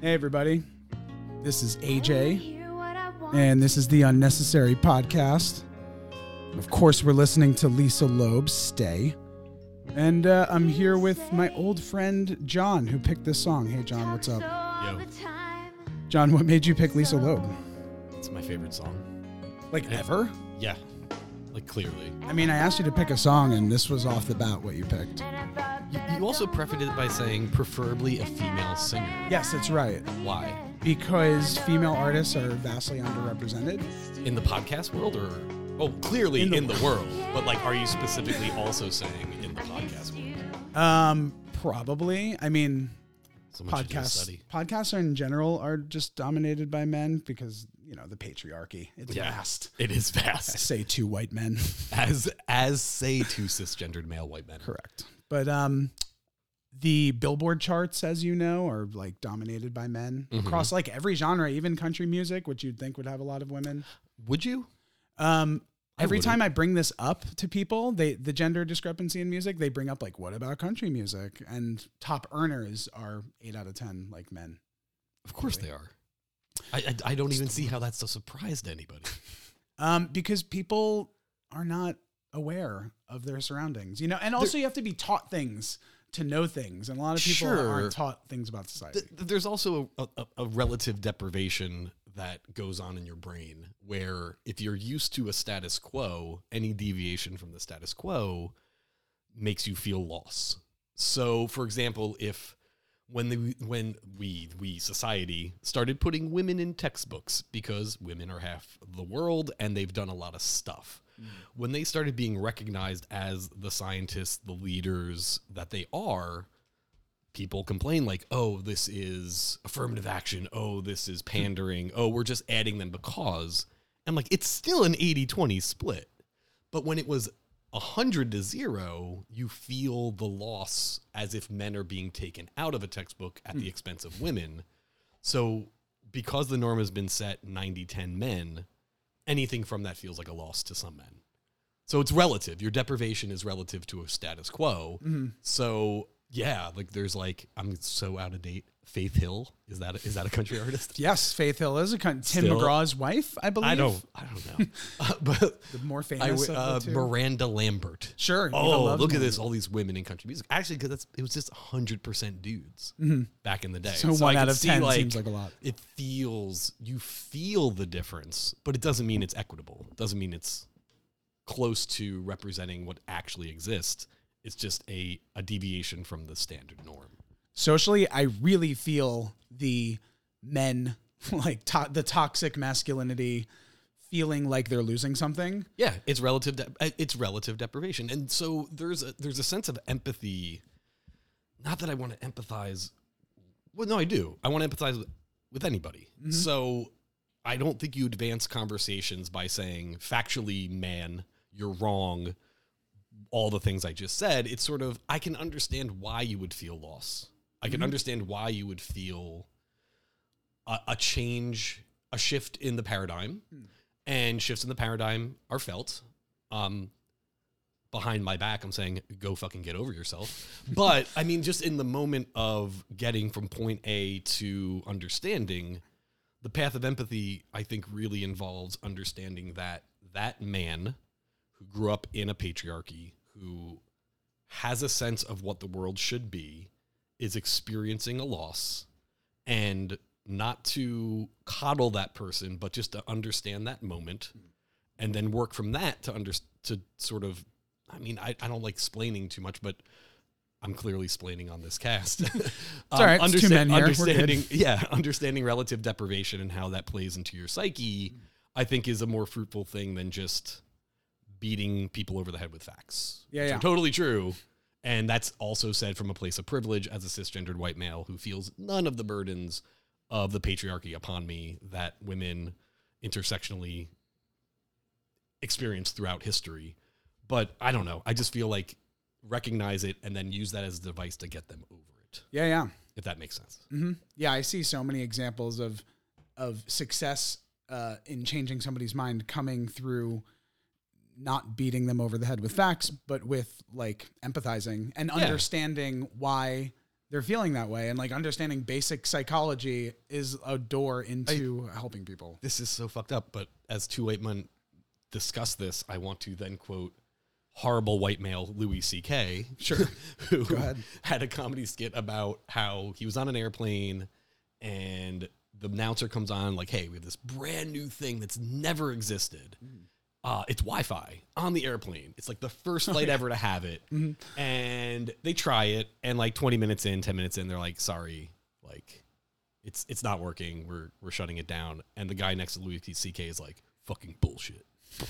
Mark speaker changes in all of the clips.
Speaker 1: Hey, everybody. This is AJ, and this is the Unnecessary Podcast. Of course, we're listening to Lisa Loeb's Stay. And uh, I'm here with my old friend John, who picked this song. Hey, John, what's up?
Speaker 2: Yo,
Speaker 1: John, what made you pick Lisa Loeb?
Speaker 2: it's my favorite song.
Speaker 1: Like, ever?
Speaker 2: Yeah, like clearly.
Speaker 1: I mean, I asked you to pick a song, and this was off the bat what you picked.
Speaker 2: You, you also prefaced it by saying preferably a female singer.
Speaker 1: Yes, that's right.
Speaker 2: Why?
Speaker 1: Because female artists are vastly underrepresented.
Speaker 2: In the podcast world, or oh, clearly
Speaker 1: In
Speaker 2: in
Speaker 1: the-
Speaker 2: the, world. But like, are you specifically also saying in the podcast world?
Speaker 1: Um, probably. I mean,
Speaker 2: So
Speaker 1: podcasts
Speaker 2: study.
Speaker 1: podcasts in general are just dominated by men because you know the patriarchy. It's
Speaker 2: Yeah.
Speaker 1: vast.
Speaker 2: It is
Speaker 1: I
Speaker 2: vast.
Speaker 1: say two white men.
Speaker 2: As as say two cisgendered male white men.
Speaker 1: Correct. But um, the Billboard charts, as you know, are like dominated by men
Speaker 2: Mhm.
Speaker 1: across like every genre, even country music, which you'd think would have a lot of women.
Speaker 2: Would you?
Speaker 1: Um, every
Speaker 2: wouldn't.
Speaker 1: time I bring this up to people, they the gender discrepancy in music, they bring up like, what about country music? And top earners are eight out of ten like men.
Speaker 2: Of course they are. I, I I don't even see how that's a surprise to anybody.
Speaker 1: Um, because people are not aware of their surroundings, you know, and also you have to be taught things to know things, and a lot of people
Speaker 2: Sure.
Speaker 1: aren't taught things about society.
Speaker 2: Th- there's also a, a, a relative deprivation that goes on in your brain where if you're used to a status quo, any deviation from the status quo makes you feel loss. So, for example, if when the when we we society started putting women in textbooks because women are half the world and they've done a lot of stuff. Mm-hmm. When they started being recognized as the scientists, the leaders that they are, people complain like, "Oh, this is affirmative action. Oh, this is pandering. Oh, we're just adding them because." And like it's still an 80-20 split. But when it was 100 to 0, you feel the loss as if men are being taken out of a textbook at the hmm. expense of women. So, because the norm has been set 90-10 men, anything from that feels like a loss to some men. So it's relative. Your deprivation is relative to a status quo. Mm-hmm. So yeah, like there's like I'm so out of date. Faith Hill is that is that a country artist?
Speaker 1: yes, Faith Hill is a con- Tim
Speaker 2: Still-
Speaker 1: McGraw's wife, I believe.
Speaker 2: I don't I don't know, uh, but
Speaker 1: The more famous
Speaker 2: uh. Miranda Lambert.
Speaker 1: Sure.
Speaker 2: Oh, look at this! All these women in country music. Actually, because that's it was just hundred percent dudes back in the day.
Speaker 1: Mm-hmm. So, one
Speaker 2: I
Speaker 1: out of
Speaker 2: see,
Speaker 1: ten seems like a lot.
Speaker 2: it feels you feel the difference, but it doesn't mean it's equitable. It doesn't mean it's close to representing what actually exists. It's just a, a deviation from the standard norm.
Speaker 1: Socially, I really feel the men like to- the toxic masculinity feeling like they're losing something.
Speaker 2: Yeah, it's relative. De- uh, it's relative deprivation, and so there's a there's a sense of empathy. Not that I want to empathize. Well, no, I do. I want to empathize with, with anybody. So I don't think you advance conversations by saying factually, man, you're wrong. All the things I just said. It's sort of I can understand why you would feel loss. I can understand why you would feel a, a change, a shift in the paradigm, and shifts in the paradigm are felt. Um, behind my back, I'm saying, go fucking get over yourself. But I mean, just in the moment of getting from point A to understanding, the path of empathy, I think, really involves understanding that that man who grew up in a patriarchy, who has a sense of what the world should be, is experiencing a loss, and not to coddle that person, but just to understand that moment, and then work from that to under to sort of. I mean, I, I don't like explaining too much, but I'm clearly explaining on this cast. Um,
Speaker 1: all right, it's two men here,
Speaker 2: understanding, yeah, understanding relative deprivation and how that plays into your psyche, I think, is a more fruitful thing than just beating people over the head with facts.
Speaker 1: Yeah, yeah.
Speaker 2: totally true. And that's also said from a place of privilege as a cisgendered white male who feels none of the burdens of the patriarchy upon me that women intersectionally experience throughout history. But I don't know. I just feel like recognize it and then use that as a device to get them over it,
Speaker 1: Yeah, yeah.
Speaker 2: if that makes sense.
Speaker 1: Mm-hmm. Yeah, I see so many examples of of success uh, in changing somebody's mind coming through not beating them over the head with facts, but with like empathizing and
Speaker 2: Yeah.
Speaker 1: understanding why they're feeling that way and like understanding basic psychology is a door into helping people.
Speaker 2: This is so fucked up. But as two white men discuss this, I want to then quote horrible white male Louis C.K.
Speaker 1: Sure.
Speaker 2: who had a comedy skit about how he was on an airplane and the announcer comes on like, "Hey, we have this brand new thing that's never existed. Mm. Uh, it's Wi-Fi on the airplane. It's like the first flight ever to have it." And they try it, and like 20 minutes in, 10 minutes in, they're like, "Sorry, like, it's it's not working. We're we're shutting it down." And the guy next to Louis C.K. is like, "Fucking bullshit."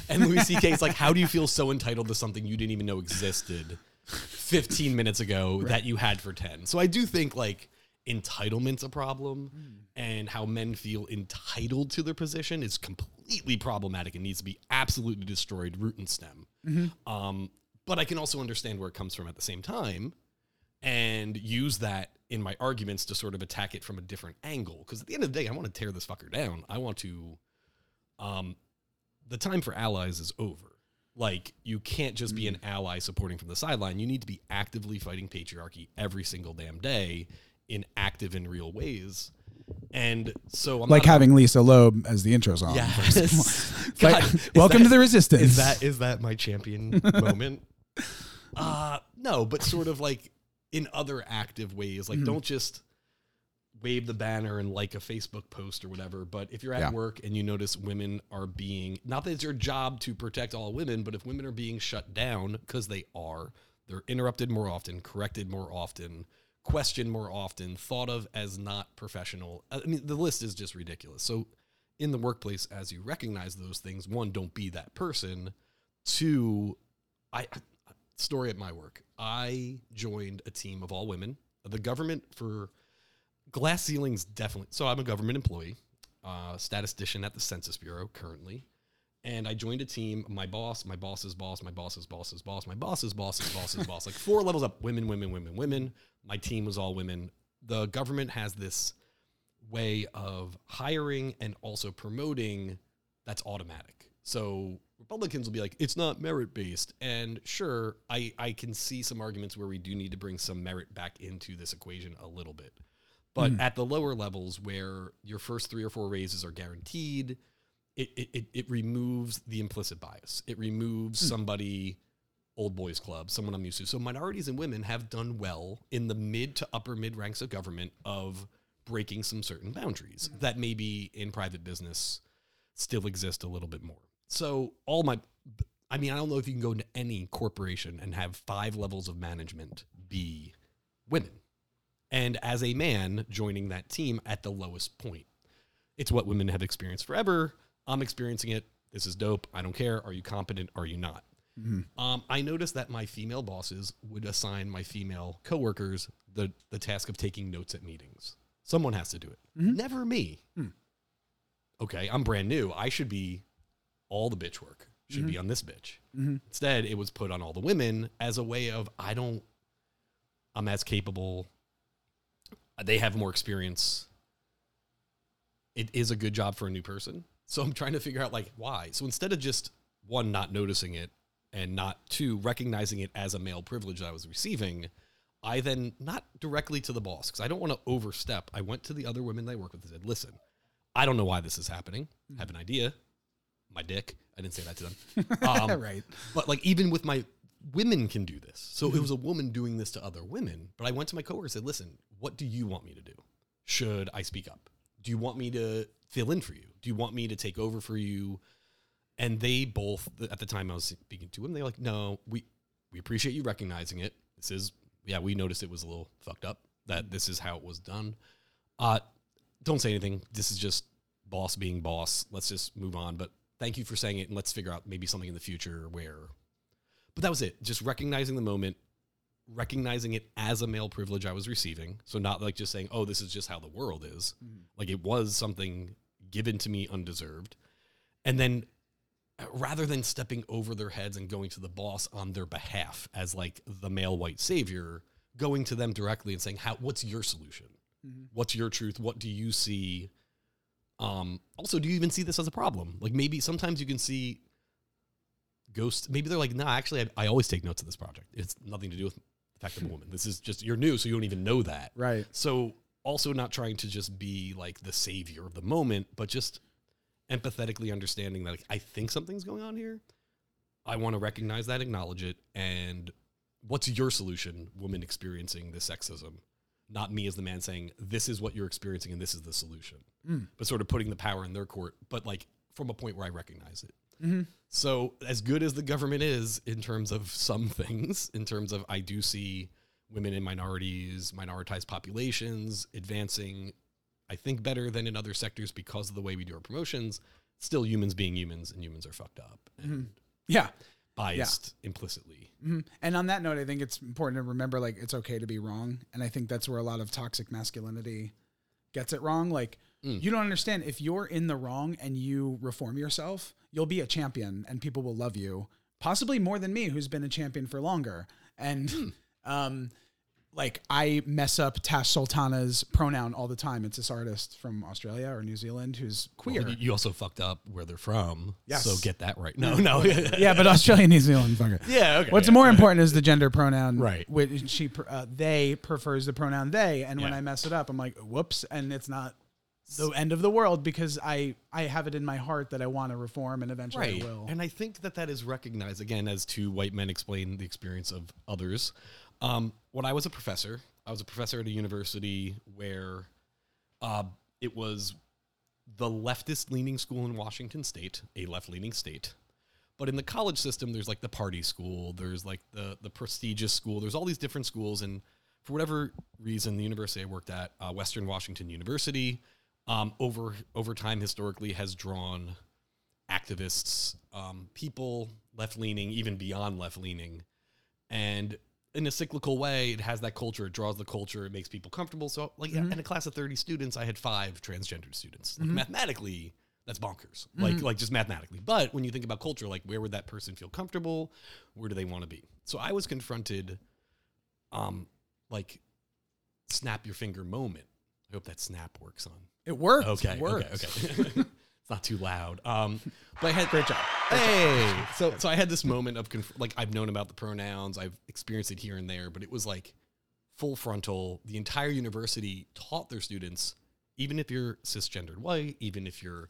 Speaker 2: And Louis C.K. is like, "How do you feel so entitled to something you didn't even know existed 15 minutes ago that you had for 10?" So I do think like entitlement's a problem and how men feel entitled to their position is completely problematic and needs to be absolutely destroyed root and stem. Um, but I can also understand where it comes from at the same time and use that in my arguments to sort of attack it from a different angle. Because at the end of the day, I want to tear this fucker down. I want to. Um, the time for allies is over. Like you can't just be an ally supporting from the sideline. You need to be actively fighting patriarchy every single damn day in active and real ways. And so I'm
Speaker 1: Like having Lisa Loeb as the intro song.
Speaker 2: Yes. God, is
Speaker 1: welcome
Speaker 2: that-
Speaker 1: to the resistance.
Speaker 2: Is that is that my champion moment? Uh no, but sort of like in other active ways.
Speaker 1: Mm-hmm.
Speaker 2: Like don't just wave the banner and like a Facebook post or whatever. But if you're at
Speaker 1: Yeah.
Speaker 2: work and you notice women are being not that it's your job to protect all women, but if women are being shut down, because they are, they're interrupted more often, corrected more often, questioned more often, thought of as not professional. I mean, the list is just ridiculous. So in the workplace, as you recognize those things, one, don't be that person. Two, I story at my work. I joined a team of all women. The government for glass ceilings definitely. So I'm a government employee, uh, statistician at the Census Bureau currently, and I joined a team. My boss, my boss's boss, my boss's boss's boss, my boss's boss's boss's boss, like four levels up. Women, women, women, women. My team was all women. The government has this way of hiring and also promoting that's automatic. So Republicans will be like, it's not merit based. And sure, I, I can see some arguments where we do need to bring some merit back into this equation a little bit. But hmm. at the lower levels where your first three or four raises are guaranteed, it, it, it, it removes the implicit bias. It removes hmm. somebody, old boys club, someone I'm used to. So minorities and women have done well in the mid to upper mid ranks of government of breaking some certain boundaries hmm. that maybe in private business still exist a little bit more. So all my, I mean, I don't know if you can go into any corporation and have five levels of management be women. And as a man joining that team at the lowest point, it's what women have experienced forever. I'm experiencing it. This is dope. I don't care. Are you competent? Are you not? Mm-hmm. Um, I noticed that my female bosses would assign my female coworkers the the task of taking notes at meetings. Someone has to do it. Mm-hmm. Never me. Hmm. Okay, I'm brand new. I should be all the bitch work should be mm-hmm. on this bitch. Instead, it was put on all the women as a way of I don't. I'm as capable. They have more experience. It is a good job for a new person. So I'm trying to figure out like why. So instead of just one not noticing it and not two recognizing it as a male privilege that I was receiving, I then not directly to the boss because I don't want to overstep. I went to the other women that I work with and said, "Listen, I don't know why this is happening. I have an idea. My dick. I didn't say that to them. Um,
Speaker 1: right.
Speaker 2: but like even with my women can do this. So it was a woman doing this to other women. But I went to my coworker and said, "Listen, what do you want me to do? Should I speak up? Do you want me to fill in for you? Do you want me to take over for you?" And they both at the time I was speaking to them, they were like, "No, we we appreciate you recognizing it. This is yeah, we noticed it was a little fucked up that this is how it was done. Uh don't say anything. This is just boss being boss. Let's just move on. But thank you for saying it, and let's figure out maybe something in the future where. But that was it. Just recognizing the moment, recognizing it as a male privilege I was receiving. So not like just saying, "Oh, this is just how the world is." Like it was something given to me undeserved, and then uh, rather than stepping over their heads and going to the boss on their behalf as like the male white savior, going to them directly and saying, "How? What's your solution? What's your truth? What do you see?" Um, also, do you even see this as a problem? Like maybe sometimes you can see ghosts. Maybe they're like, "Nah, actually, I, I always take notes of this project. It's nothing to do with I'm a woman. This is just you're new, so you don't even know that.
Speaker 1: Right.
Speaker 2: So also not trying to just be like the savior of the moment, but just empathetically understanding that like, I think something's going on here. I want to recognize that, acknowledge it, and what's your solution, woman experiencing this sexism? Not me as the man saying this is what you're experiencing and this is the solution,
Speaker 1: Mm.
Speaker 2: but sort of putting the power in their court, but like from a point where I recognize it.
Speaker 1: Mm-hmm.
Speaker 2: So, as good as the government is in terms of some things, in terms of I do see women and minorities, minoritized populations advancing, I think better than in other sectors because of the way we do our promotions. Still, humans being humans, and humans are fucked up and
Speaker 1: Yeah.
Speaker 2: biased implicitly.
Speaker 1: Mhm. And on that note, I think it's important to remember like it's okay to be wrong, and I think that's where a lot of toxic masculinity gets it wrong. Like
Speaker 2: Mm.
Speaker 1: you don't understand if you're in the wrong and you reform yourself, you'll be a champion, and people will love you, possibly more than me, who's been a champion for longer. And
Speaker 2: Hmm.
Speaker 1: um, like I mess up Tash Sultana's pronoun all the time. It's this artist from Australia or New Zealand who's queer.
Speaker 2: Well, you- also fucked up where they're from.
Speaker 1: Yes.
Speaker 2: So get that right. No, no.
Speaker 1: yeah, but Australia, New Zealand, fucker.
Speaker 2: yeah. Okay.
Speaker 1: What's
Speaker 2: yeah.
Speaker 1: more important is the gender pronoun.
Speaker 2: Right.
Speaker 1: Which she, uh, they prefers the pronoun they, and when I mess it up, I'm like, whoops, and it's not the end of the world because I I have it in my heart that I want to reform and eventually
Speaker 2: right.
Speaker 1: I will.
Speaker 2: and i think that that is recognized again as two white men explain the experience of others. Um, when i was a professor i was a professor at a university where uh, it was the leftist leaning school in washington state a left leaning state. But in the college system there's like the party school there's like the the prestigious school there's all these different schools. And for whatever reason the university i worked at uh, western washington university um, over over time historically has drawn activists, um, people left leaning, even beyond left leaning. And in a cyclical way, it has that culture. It draws the culture. It makes people comfortable. So, like in a class of 30 students, I had five transgendered students. Like, Mathematically, that's bonkers. Like, like just mathematically. But when you think about culture, like where would that person feel comfortable? Where do they want to be? So I was confronted, um, like snap your finger moment. I hope that snap works on
Speaker 1: it worked.
Speaker 2: Okay.
Speaker 1: It worked.
Speaker 2: Okay. Okay. it's not too loud. Um, but I had
Speaker 1: Great job.
Speaker 2: Hey. So so I had this moment of conf- like I've known about the pronouns. I've experienced it here and there, but it was like full frontal. The entire university taught their students, even if you're cisgendered white, even if you're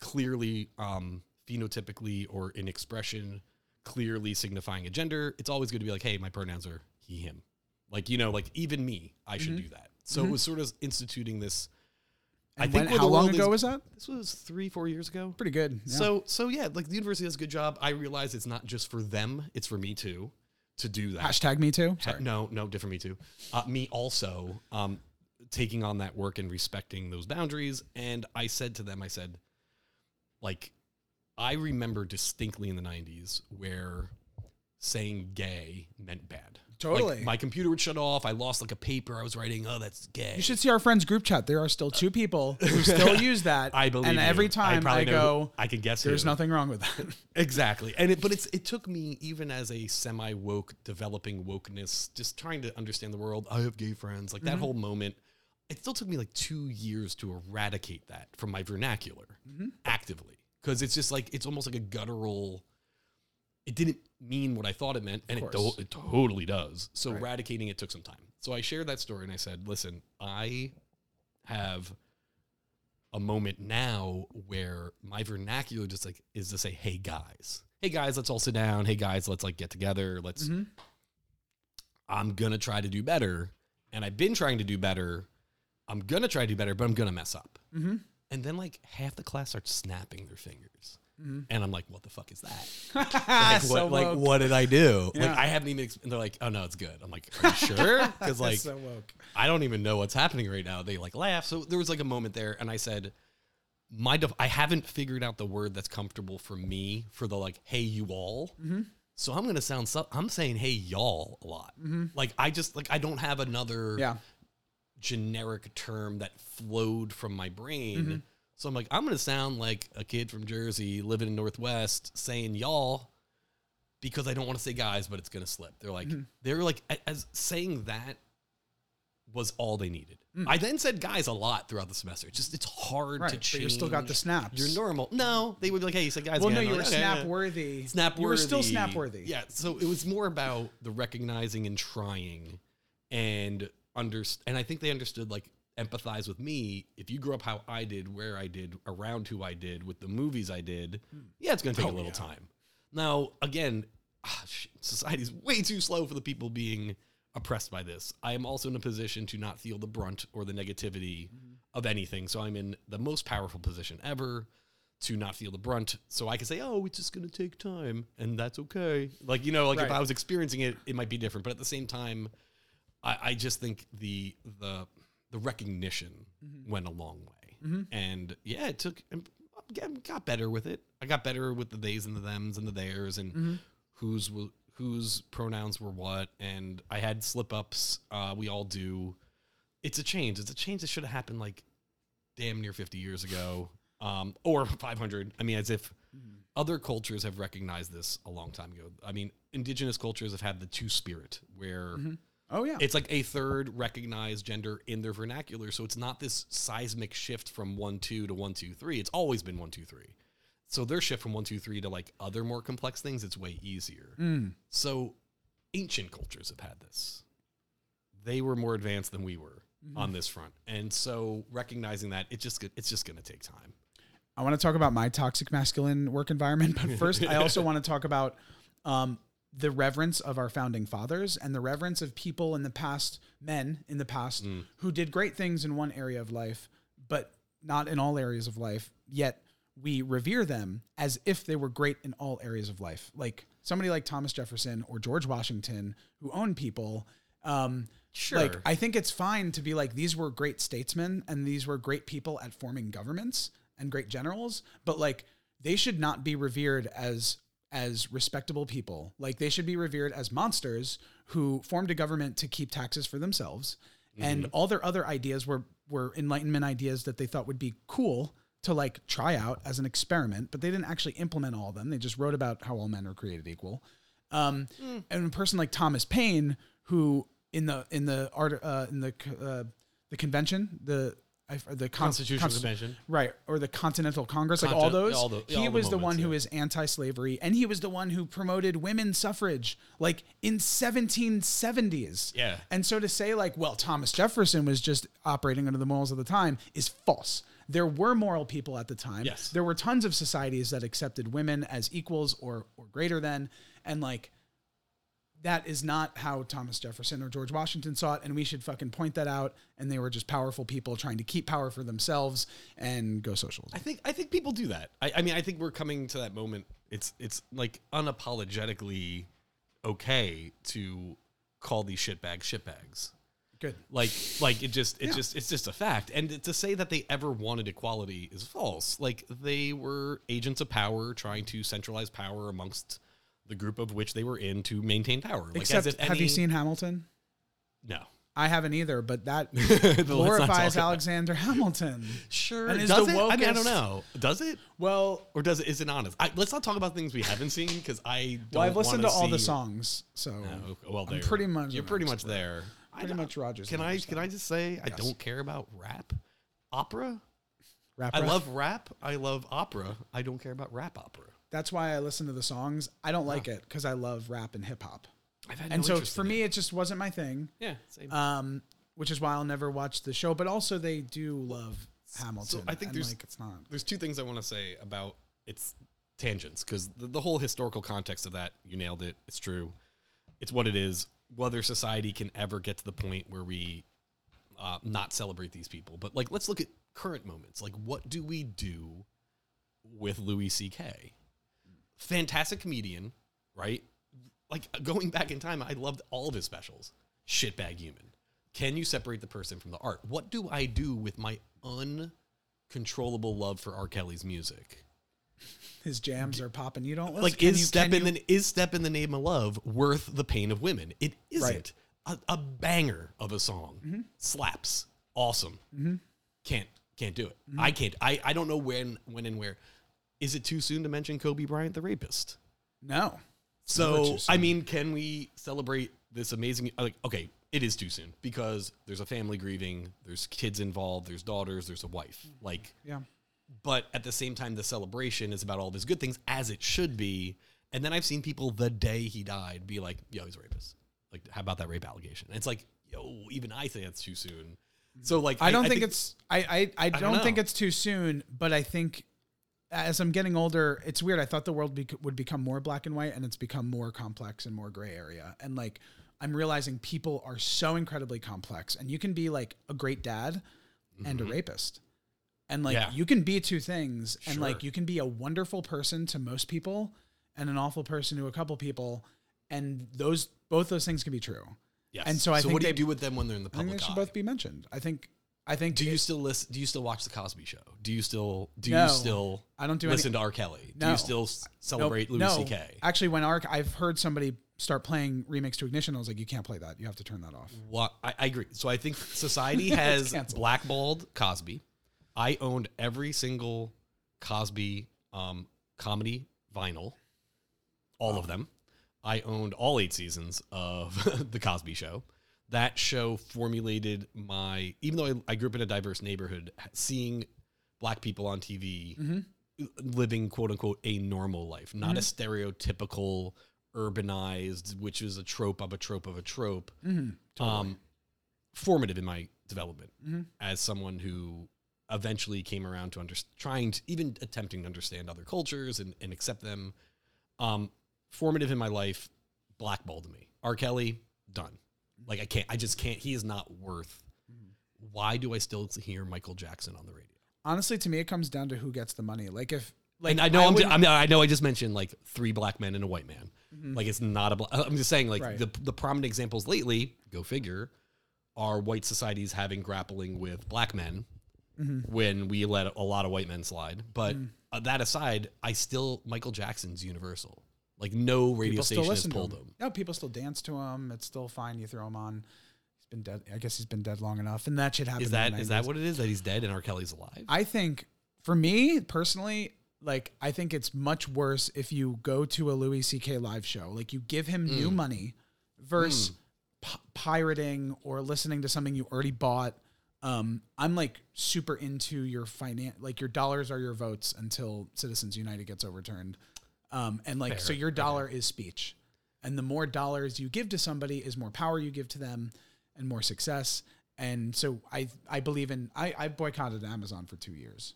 Speaker 2: clearly um, phenotypically or in expression clearly signifying a gender, it's always good to be like, hey, my pronouns are he, him. Like you know, like even me, I should do that. So it was sort of instituting this.
Speaker 1: And
Speaker 2: I think
Speaker 1: when- how long ago
Speaker 2: is-
Speaker 1: was that?
Speaker 2: This was three, four years ago.
Speaker 1: Pretty good. Yeah.
Speaker 2: So so yeah, like the university does a good job. I realize it's not just for them; it's for me too to do that.
Speaker 1: hashtag me too.
Speaker 2: Ha-. No, no, different me too. Uh, me also um, taking on that work and respecting those boundaries. And I said to them, I said, like, I remember distinctly in the '90s where saying gay meant bad. Like,
Speaker 1: Totally.
Speaker 2: my computer would shut off. I lost like a paper I was writing. Oh, that's gay.
Speaker 1: You should see our friends group chat. There are still two people who still use that.
Speaker 2: I believe
Speaker 1: And
Speaker 2: you.
Speaker 1: every time I,
Speaker 2: know
Speaker 1: go,
Speaker 2: I can guess.
Speaker 1: there's
Speaker 2: who.
Speaker 1: nothing wrong with that.
Speaker 2: Exactly. And it, but it's it took me even as a semi woke developing wokeness, just trying to understand the world. I have gay friends, like that mm-hmm. whole moment. It still took me like two years to eradicate that from my vernacular mm-hmm. actively because it's just like it's almost like a guttural. It didn't mean what I thought it meant, and it, to- it totally does. So eradicating it took some time. So I shared that story and I said, "Listen, I have a moment now where my vernacular just like is to say, "Hey guys, hey guys, let's all sit down. Hey guys, let's like get together. Let's."
Speaker 1: Mm-hmm.
Speaker 2: I'm gonna try to do better, and I've been trying to do better. I'm gonna try to do better, but I'm gonna mess up.
Speaker 1: Mm-hmm.
Speaker 2: And then like half the class starts snapping their fingers,
Speaker 1: Mm-hmm.
Speaker 2: and I'm like, "What the fuck is that?
Speaker 1: like,
Speaker 2: Like, what, like what did I do?
Speaker 1: Yeah.
Speaker 2: Like I haven't even." And they're like, "Oh no, it's good." I'm like, "Are you sure?" Because like
Speaker 1: so.
Speaker 2: I don't even know what's happening right now. They like laugh. So there was like a moment there, and I said, "My, def- I haven't figured out the word that's comfortable for me for the like, hey you all." So I'm gonna sound. Su- I'm saying hey y'all a lot. Like I just like I don't have another
Speaker 1: Yeah.
Speaker 2: generic term that flowed from my brain. So I'm like, I'm gonna sound like a kid from Jersey living in Northwest saying y'all because I don't want to say guys, but it's gonna slip. They're like, mm-hmm. they're like, as saying that was all they needed. Mm. I then said guys a lot throughout the semester. It's just it's hard
Speaker 1: Right,
Speaker 2: to
Speaker 1: but
Speaker 2: change.
Speaker 1: you still got the snaps.
Speaker 2: You're normal. No, they would be like, hey, you said guys.
Speaker 1: Well, no, you were
Speaker 2: like, "Okay, yeah."
Speaker 1: snap worthy.
Speaker 2: snap
Speaker 1: You were still snap worthy.
Speaker 2: Yeah, so it was more about the recognizing and trying and under and I think they understood like empathize with me. If you grew up how I did, where I did, around who I did, with the movies I did, yeah, it's going to take
Speaker 1: Oh,
Speaker 2: a little
Speaker 1: yeah.
Speaker 2: time. Now, again, ah, shit, society's way too slow for the people being oppressed by this. I am also in a position to not feel the brunt or the negativity
Speaker 1: Mm-hmm.
Speaker 2: of anything. So I'm in the most powerful position ever to not feel the brunt. So I can say, oh, it's just going to take time and that's okay. Like, you know, like if I was experiencing it, it might be different. But at the same time, I, I just think the, the, the recognition
Speaker 1: Mm-hmm.
Speaker 2: went a long way. And yeah, it took, got better with it. I got better with the theys and the thems and the theirs and
Speaker 1: Mm-hmm.
Speaker 2: whose whose pronouns were what. And I had slip ups. Uh, we all do. It's a change. It's a change that should have happened like damn near 50 years ago um, or 500. I mean, as if other cultures have recognized this a long time ago. I mean, indigenous cultures have had the two spirit where
Speaker 1: Oh yeah.
Speaker 2: it's like a third recognized gender in their vernacular. So it's not this seismic shift from one, two to one, two, three. It's always been one, two, three. So their shift from one, two, three to like other more complex things, it's way easier.
Speaker 1: Mm.
Speaker 2: So ancient cultures have had this. They were more advanced than we were on this front. And so recognizing that it just it's just going to take time.
Speaker 1: I want to talk about my toxic masculine work environment, but first, I also want to talk about um, the reverence of our founding fathers and the reverence of people in the past, men in the past, who did great things in one area of life, but not in all areas of life. Yet we revere them as if they were great in all areas of life. Like somebody like Thomas Jefferson or George Washington, who own people. Um, Like, I think it's fine to be like, these were great statesmen and these were great people at forming governments and great generals, but like, they should not be revered as as respectable people. Like they should be revered as monsters who formed a government to keep taxes for themselves. And all their other ideas were were enlightenment ideas that they thought would be cool to like try out as an experiment, but they didn't actually implement all of them. They just wrote about how all men are created equal. Um, And a person like Thomas Paine, who in the in the art uh, in the uh, the convention, the I, the con-
Speaker 2: Constitutional
Speaker 1: cons-
Speaker 2: Convention.
Speaker 1: right, or the Continental Congress, like all those.
Speaker 2: all the-
Speaker 1: he
Speaker 2: all the
Speaker 1: was the one
Speaker 2: moments,
Speaker 1: who
Speaker 2: yeah.
Speaker 1: is anti-slavery, and he was the one who promoted women's suffrage, like in 1770s.
Speaker 2: Yeah.
Speaker 1: And so to say like, well, Thomas Jefferson was just operating under the morals of the time is false. There were moral people at the time.
Speaker 2: Yes.
Speaker 1: There were tons of societies that accepted women as equals or or greater than, and like that is not how Thomas Jefferson or George Washington saw it, and we should fucking point that out. And they were just powerful people trying to keep power for themselves and go socialism.
Speaker 2: I think I think people do that. I, I mean, I think we're coming to that moment. It's it's like unapologetically okay to call these shitbags shitbags.
Speaker 1: Good.
Speaker 2: Like like it just it
Speaker 1: Yeah.
Speaker 2: just it's just a fact. And to say that they ever wanted equality is false. Like they were agents of power trying to centralize power amongst the group of which they were in to maintain power. Like
Speaker 1: Except,
Speaker 2: as if
Speaker 1: have you seen Hamilton?
Speaker 2: No.
Speaker 1: I haven't either, but that glorifies
Speaker 2: talk about-
Speaker 1: Alexander Hamilton.
Speaker 2: Sure.
Speaker 1: And is
Speaker 2: does it? I mean, I don't know. Does it?
Speaker 1: Well,
Speaker 2: Or does it? Is it honest? I, let's not talk about things we haven't seen because I don't.
Speaker 1: well, I've listened to all the songs, so
Speaker 2: Oh, well,
Speaker 1: I'm pretty much
Speaker 2: You're pretty much there.
Speaker 1: Pretty
Speaker 2: don't-
Speaker 1: much Rogers.
Speaker 2: Can I? Can I just say I don't care about rap, opera.
Speaker 1: Rap
Speaker 2: I
Speaker 1: rap?
Speaker 2: love rap. I love opera. I don't care about rap opera.
Speaker 1: That's why I listen to the songs. I don't like it because I love rap and hip hop,
Speaker 2: I've had
Speaker 1: and
Speaker 2: no
Speaker 1: so
Speaker 2: interest
Speaker 1: for
Speaker 2: in
Speaker 1: me,
Speaker 2: it.
Speaker 1: it just wasn't my thing.
Speaker 2: yeah. Same.
Speaker 1: Um, which is why I'll never watch the show. But also, they do love Hamilton.
Speaker 2: I think
Speaker 1: and,
Speaker 2: there's-
Speaker 1: like it's not.
Speaker 2: There's two things I want to say about its tangents because the, the whole historical context of that, you nailed it. It's true. It's what it is. Whether society can ever get to the point where we uh, not celebrate these people, but like, let's look at current moments. Like, what do we do with Louis C.K.? Fantastic comedian, right? Like going back in time, I loved all of his specials. Shitbag human. Can you separate the person from the art? What do I do with my uncontrollable love for R. Kelly's music?
Speaker 1: His jams are popping. You don't listen.
Speaker 2: Like, is
Speaker 1: you-
Speaker 2: step in
Speaker 1: you-
Speaker 2: the is step in the name of love worth the pain of women? It isn't.
Speaker 1: Right.
Speaker 2: A, a banger of a song mm-hmm. slaps. Awesome. Mm-hmm. Can't can't do it. Mm-hmm. I can't. I, I don't know when when and where. Is it too soon to mention Kobe Bryant, the rapist?
Speaker 1: no.
Speaker 2: So I mean, can we celebrate this amazing uh, like okay, it is too soon because there's a family grieving, there's kids involved, there's daughters, there's a wife. Like
Speaker 1: Yeah.
Speaker 2: but at the same time the celebration is about all of his good things as it should be. And then I've seen people the day he died be like, "Yo, he's a rapist." Like how about that rape allegation? And it's like, "Yo, even I think that's too soon." So like
Speaker 1: I don't think, it's I I, I don't,
Speaker 2: don't
Speaker 1: think it's too soon, but I think as I'm getting older, it's weird. I thought the world bec- would become more black and white, and it's become more complex and more gray area. And like I'm realizing people are so incredibly complex, and you can be like a great dad and a mm-hmm. rapist, and like
Speaker 2: Yeah.
Speaker 1: you can be two things, and
Speaker 2: Sure.
Speaker 1: like you can be a wonderful person to most people and an awful person to a couple people, and those both those things can be true.
Speaker 2: Yes.
Speaker 1: And so I think
Speaker 2: what do
Speaker 1: they-
Speaker 2: you do with them when they're in the
Speaker 1: I think
Speaker 2: public
Speaker 1: they should
Speaker 2: eye?
Speaker 1: both be mentioned. I think. I think.
Speaker 2: do you still listen? Do you still watch the Cosby Show? Do you still do
Speaker 1: No.
Speaker 2: you still
Speaker 1: I don't do any-
Speaker 2: listen to R. Kelly? Do you still celebrate
Speaker 1: Nope.
Speaker 2: Louis
Speaker 1: no.
Speaker 2: C.K.?
Speaker 1: Actually, when Arc, I've heard somebody start playing remix to Ignition. I was like, you can't play that. You have to turn that off.
Speaker 2: What I, I agree. So I think society has blackballed Cosby. I owned every single Cosby um, comedy vinyl, all of them. I owned all eight seasons of the Cosby Show. That show formulated my. Even though I, I grew up in a diverse neighborhood, seeing black people on TV living quote unquote a normal life, not a stereotypical urbanized, which is a trope of a trope of a trope. Um, formative in my development as someone who eventually came around to under, trying to even attempting to understand other cultures and, and accept them. Um, formative in my life, blackballed me. R. Kelly, done. Like I can't. I just can't. He is not worth. Why do I still hear Michael Jackson on the radio?
Speaker 1: Honestly, to me, it comes down to who gets the money. Like if, like
Speaker 2: and I know I, am I, mean, I know I just mentioned like three black men and a white man. Mm-hmm. Like it's not a. Bla- I'm just saying like
Speaker 1: Right.
Speaker 2: the the prominent examples lately. Go figure. Are white societies having grappling with black men mm-hmm. when we let a lot of white men slide? But mm. uh, that aside, I still Michael Jackson's universal. Like no radio
Speaker 1: people
Speaker 2: station has pulled
Speaker 1: him.
Speaker 2: him.
Speaker 1: No, people still dance to him. It's still fine. You throw him on. He's been dead. I guess he's been dead long enough, and that should happen.
Speaker 2: Is that is that what it is? That he's dead and R. Kelly's alive?
Speaker 1: I think for me personally, like I think it's much worse if you go to a Louis C.K. live show, like you give him
Speaker 2: Mm.
Speaker 1: new money versus p- pirating or listening to something you already bought. Um, I'm like super into your finance, like your dollars are your votes until Citizens United gets overturned. Um, and like, so your dollar is speech. And the more dollars you give to somebody is more power you give to them and more success. And so I, I believe in, I, I boycotted Amazon for two years.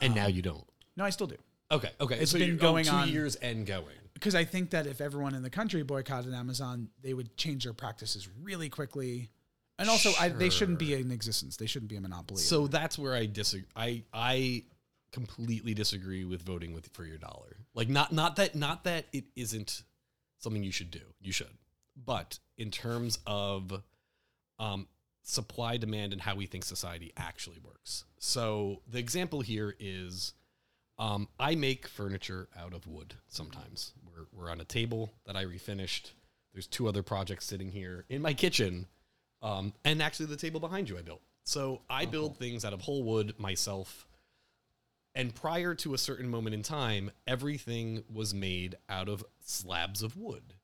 Speaker 2: and now you don't.
Speaker 1: No, I still do.
Speaker 2: Okay, okay.
Speaker 1: It's
Speaker 2: so
Speaker 1: been going
Speaker 2: oh, two
Speaker 1: on-
Speaker 2: years and going.
Speaker 1: Because I think that if everyone in the country boycotted Amazon, they would change their practices really quickly. And also, I, they shouldn't be in existence. They shouldn't be a monopoly.
Speaker 2: So that's where I disagree. I I completely disagree with voting with for your dollar. Like not not that not that it isn't something you should do. You should. But in terms of um supply demand and how we think society actually works. So the example here is um, I make furniture out of wood sometimes. We're, we're on a table that I refinished. There's two other projects sitting here in my kitchen. Um, and actually, the table behind you I built. So I build things out of whole wood myself. And prior to a certain moment in time, everything was made out of slabs of wood.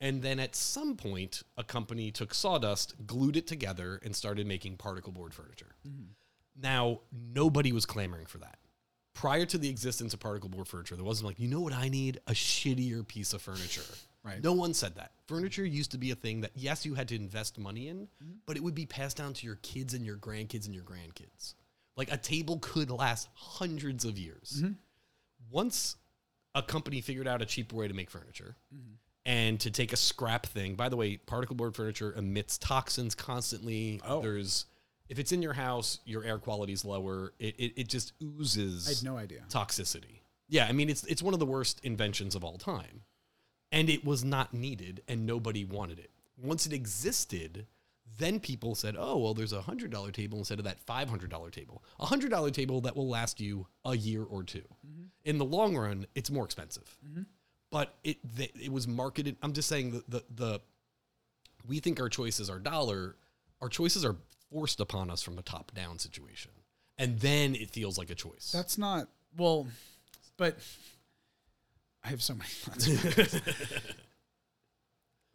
Speaker 2: And then at some point, a company took sawdust, glued it together, and started making particle board furniture. Mm-hmm. Now, nobody was clamoring for that. Prior to the existence of particle board furniture, there wasn't like, you know what I need? A shittier piece of furniture.
Speaker 1: Right.
Speaker 2: No one said that. Furniture used to be a thing that, yes, you had to invest money in, mm-hmm. but it would be passed down to your kids and your grandkids and your grandkids. Like a table could last hundreds of years. Mm-hmm. Once a company figured out a cheaper way to make furniture mm-hmm. and to take a scrap thing, by the way, particle board furniture emits toxins constantly.
Speaker 1: Oh.
Speaker 2: There's, if it's in your house, your air quality is lower. It, it, it just oozes
Speaker 1: I had no idea.
Speaker 2: toxicity. Yeah, I mean it's it's one of the worst inventions of all time. And it was not needed and nobody wanted it. Once it existed, then people said, "Oh, well there's a $100 table instead of that $500 table. A $100 table that will last you a year or 2 mm-hmm. In the long run, it's more expensive. Mm-hmm. But it it was marketed I'm just saying the, the the we think our choices are dollar, our choices are forced upon us from a top down situation. And then it feels like a choice.
Speaker 1: That's not, well, but I have so many thoughts.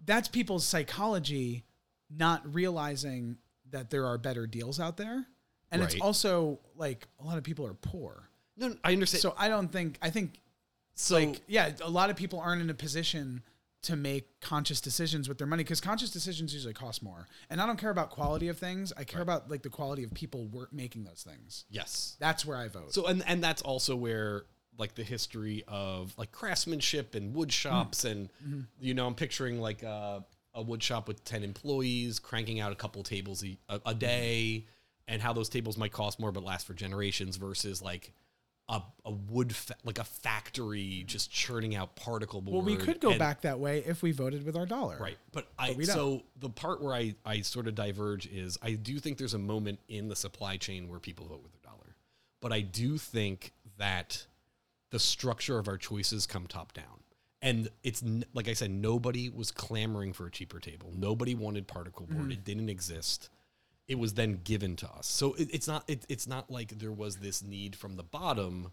Speaker 1: that's people's psychology not realizing that there are better deals out there. And it's also like a lot of people are poor.
Speaker 2: No, no, I understand.
Speaker 1: So I don't think I think
Speaker 2: So,
Speaker 1: like yeah, a lot of people aren't in a position to make conscious decisions with their money because conscious decisions usually cost more. And I don't care about quality of things. I care about like the quality of people work making those things.
Speaker 2: yes.
Speaker 1: That's where I vote.
Speaker 2: So and and that's also where like the history of like craftsmanship and wood shops and you know I'm picturing like uh, a wood shop with 10 employees cranking out a couple tables a, a, day and how those tables might cost more but last for generations versus like a, a wood fa- like a factory just churning out particle board.
Speaker 1: well, we could go
Speaker 2: and-
Speaker 1: back that way if we voted with our dollar.
Speaker 2: Right. But I
Speaker 1: don't.
Speaker 2: so the part where I I sort of diverge is I do think there's a moment in the supply chain where people vote with their dollar. But I do think that the structure of our choices come top down. And it's like I said nobody was clamoring for a cheaper table. Nobody wanted particle board.
Speaker 1: Mm-hmm.
Speaker 2: It didn't exist. It was then given to us. So it, it's not it, it's not like there was this need from the bottom.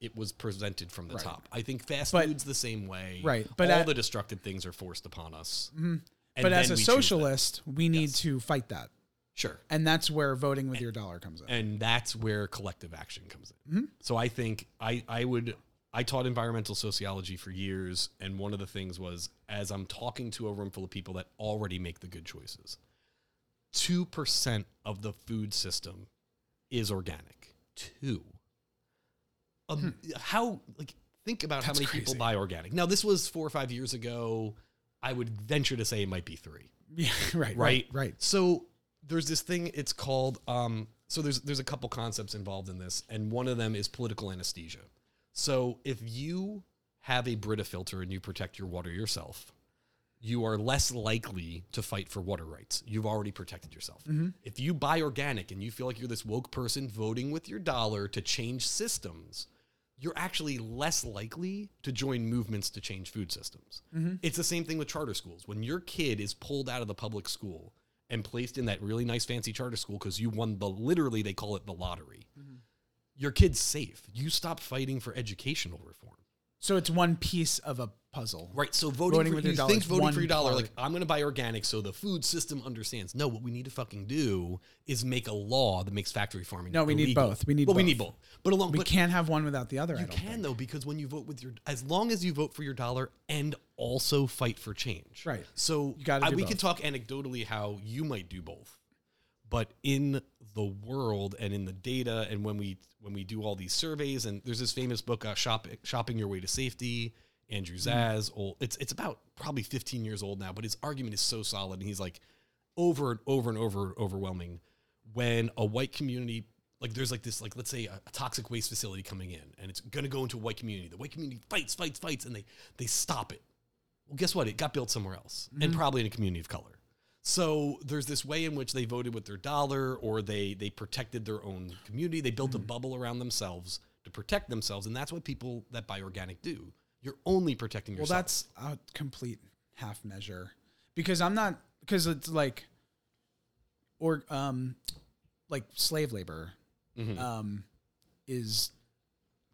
Speaker 2: It was presented from the
Speaker 1: Right.
Speaker 2: top. I think fast
Speaker 1: But-
Speaker 2: food's the same way.
Speaker 1: Right. But
Speaker 2: all
Speaker 1: at-
Speaker 2: the destructive things are forced upon us. And
Speaker 1: But as a
Speaker 2: we
Speaker 1: socialist, we need
Speaker 2: Yes.
Speaker 1: to fight that.
Speaker 2: sure.
Speaker 1: And that's where voting with your dollar comes in.
Speaker 2: And that's where collective action comes in.
Speaker 1: Mm-hmm.
Speaker 2: So I think I, I would I taught environmental sociology for years, and one of the things was as I'm talking to a room full of people that already make the good choices, two percent of the food system is organic. Two. Um, How like think about how
Speaker 1: Hmm. That's
Speaker 2: many people buy organic. Now this was four or five years ago. I would venture to say it might be three.
Speaker 1: yeah, right, right,
Speaker 2: right
Speaker 1: right.
Speaker 2: so there's this thing it's called um so there's there's a couple concepts involved in this and one of them is political anesthesia so if you have a brita filter and you protect your water yourself you are less likely to fight for water rights. You've already protected yourself. Mm-hmm. If you buy organic and you feel like you're this woke person voting with your dollar to change systems you're actually less likely to join movements to change food systems. Mm-hmm. It's the same thing with charter schools. When your kid is pulled out of the public school and placed in that really nice fancy charter school because you won the literally they call it the lottery, mm-hmm. Your kid's safe. You stop fighting for educational reform.
Speaker 1: So it's one piece of a puzzle.
Speaker 2: Right. So voting,
Speaker 1: Voting
Speaker 2: for, you
Speaker 1: your dollar
Speaker 2: think voting for your dollar,
Speaker 1: part.
Speaker 2: like I'm going to buy organic so the food system understands. No, what we need to fucking do is make a law that makes factory farming.
Speaker 1: No, we need both. We need
Speaker 2: well, we need both. But along,
Speaker 1: We
Speaker 2: but
Speaker 1: can't have one without the other. I
Speaker 2: you can
Speaker 1: think.
Speaker 2: though because when you vote with your, as long as you vote for your dollar and also fight for change.
Speaker 1: Right.
Speaker 2: So
Speaker 1: You gotta
Speaker 2: I- we
Speaker 1: both.
Speaker 2: can talk anecdotally how you might do both, but in the world and in the data and when we when we do all these surveys and there's this famous book uh, shopping shopping your way to safety andrew
Speaker 1: Mm-hmm.
Speaker 2: Szasz old it's it's about probably 15 years old now but his argument is so solid and he's like over and over and over overwhelming when a white community like there's like this like let's say a, a toxic waste facility coming in and it's going to go into a white community. The white community fights fights fights and they they stop it. Well guess what? It got built somewhere else and probably in a community of color so there's this way in which they voted with their dollar or they they protected their own community they built a bubble around themselves to protect themselves and that's what people that buy organic do you're only protecting yourself.
Speaker 1: Well, that's a complete half measure because I'm not because it's like or um like slave labor
Speaker 2: Mhm.
Speaker 1: um is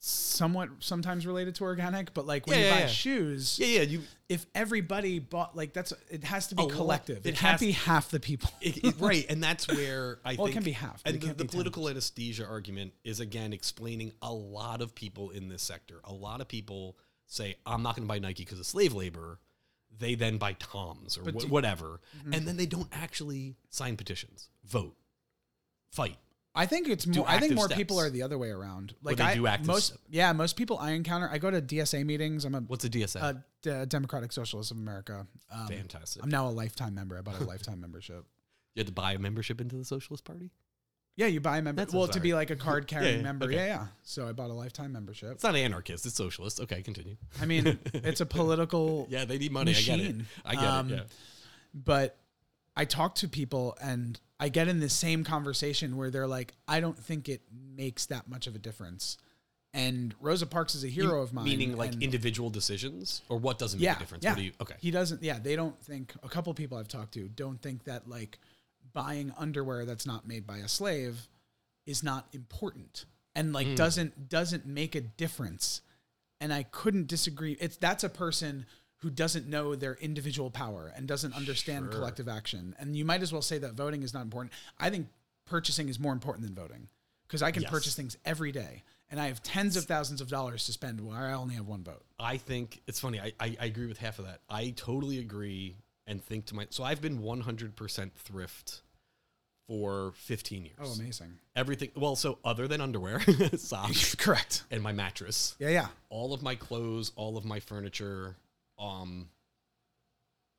Speaker 1: somewhat sometimes related to organic but like when
Speaker 2: Yeah,
Speaker 1: you
Speaker 2: yeah,
Speaker 1: buy
Speaker 2: yeah.
Speaker 1: shoes
Speaker 2: yeah yeah you
Speaker 1: if everybody bought like that's it has to be
Speaker 2: A
Speaker 1: collective it,
Speaker 2: it
Speaker 1: can't be half the people
Speaker 2: it, it- right, and that's where I think
Speaker 1: Well, it can be half,
Speaker 2: And the, the
Speaker 1: be 10.
Speaker 2: political anesthesia argument is again explaining a lot of people in this sector. A lot of people say, "I'm not going to buy Nike because of slave labor." They then buy Toms or wh-
Speaker 1: do-
Speaker 2: whatever,
Speaker 1: Mm-hmm.
Speaker 2: and then they don't actually sign petitions, vote, fight.
Speaker 1: I think it's more. I think more people are the other way around. Like
Speaker 2: they
Speaker 1: I,
Speaker 2: do active
Speaker 1: most, yeah, most people I encounter. I go to DSA meetings. I'm a,
Speaker 2: What's a DSA?
Speaker 1: a D- Democratic Socialist of America. Um,
Speaker 2: Fantastic.
Speaker 1: I'm now a lifetime member. I bought a lifetime membership.
Speaker 2: you had to buy a membership into the Socialist Party.
Speaker 1: Yeah, you buy a member.
Speaker 2: That
Speaker 1: Well,
Speaker 2: sounds
Speaker 1: to be like a card carrying
Speaker 2: Yeah, yeah,
Speaker 1: member.
Speaker 2: okay.
Speaker 1: Yeah, yeah. So I bought a lifetime membership.
Speaker 2: It's not anarchist; it's socialist. Okay, continue.
Speaker 1: I mean, it's a political
Speaker 2: Yeah, they need money. I get it. I get
Speaker 1: Um,
Speaker 2: it. Yeah.
Speaker 1: but I talk to people and I get in the same conversation where they're like, I don't think it makes that much of a difference. And Rosa Parks is a hero of mine.
Speaker 2: Meaning like individual decisions, or what doesn't make
Speaker 1: yeah,
Speaker 2: a difference?
Speaker 1: Yeah.
Speaker 2: What do you? Okay.
Speaker 1: He doesn't. Yeah, they don't think. A couple people I've talked to don't think that like buying underwear that's not made by a slave is not important and like hmm. doesn't doesn't make a difference. And I couldn't disagree. It's that's a person who doesn't know their individual power and doesn't understand
Speaker 2: Sure.
Speaker 1: collective action. And you might as well say that voting is not important. I think purchasing is more important than voting because I can
Speaker 2: Yes.
Speaker 1: purchase things every day and I have tens of thousands of dollars to spend where I only have one vote.
Speaker 2: I think it's funny. I, I, I agree with half of that. I totally agree and think to my so I've been 100% thrift for 15 years.
Speaker 1: Oh, amazing.
Speaker 2: Everything well, so other than underwear, socks,
Speaker 1: Correct.
Speaker 2: and my mattress,
Speaker 1: Yeah, yeah.
Speaker 2: all of my clothes, all of my furniture, um,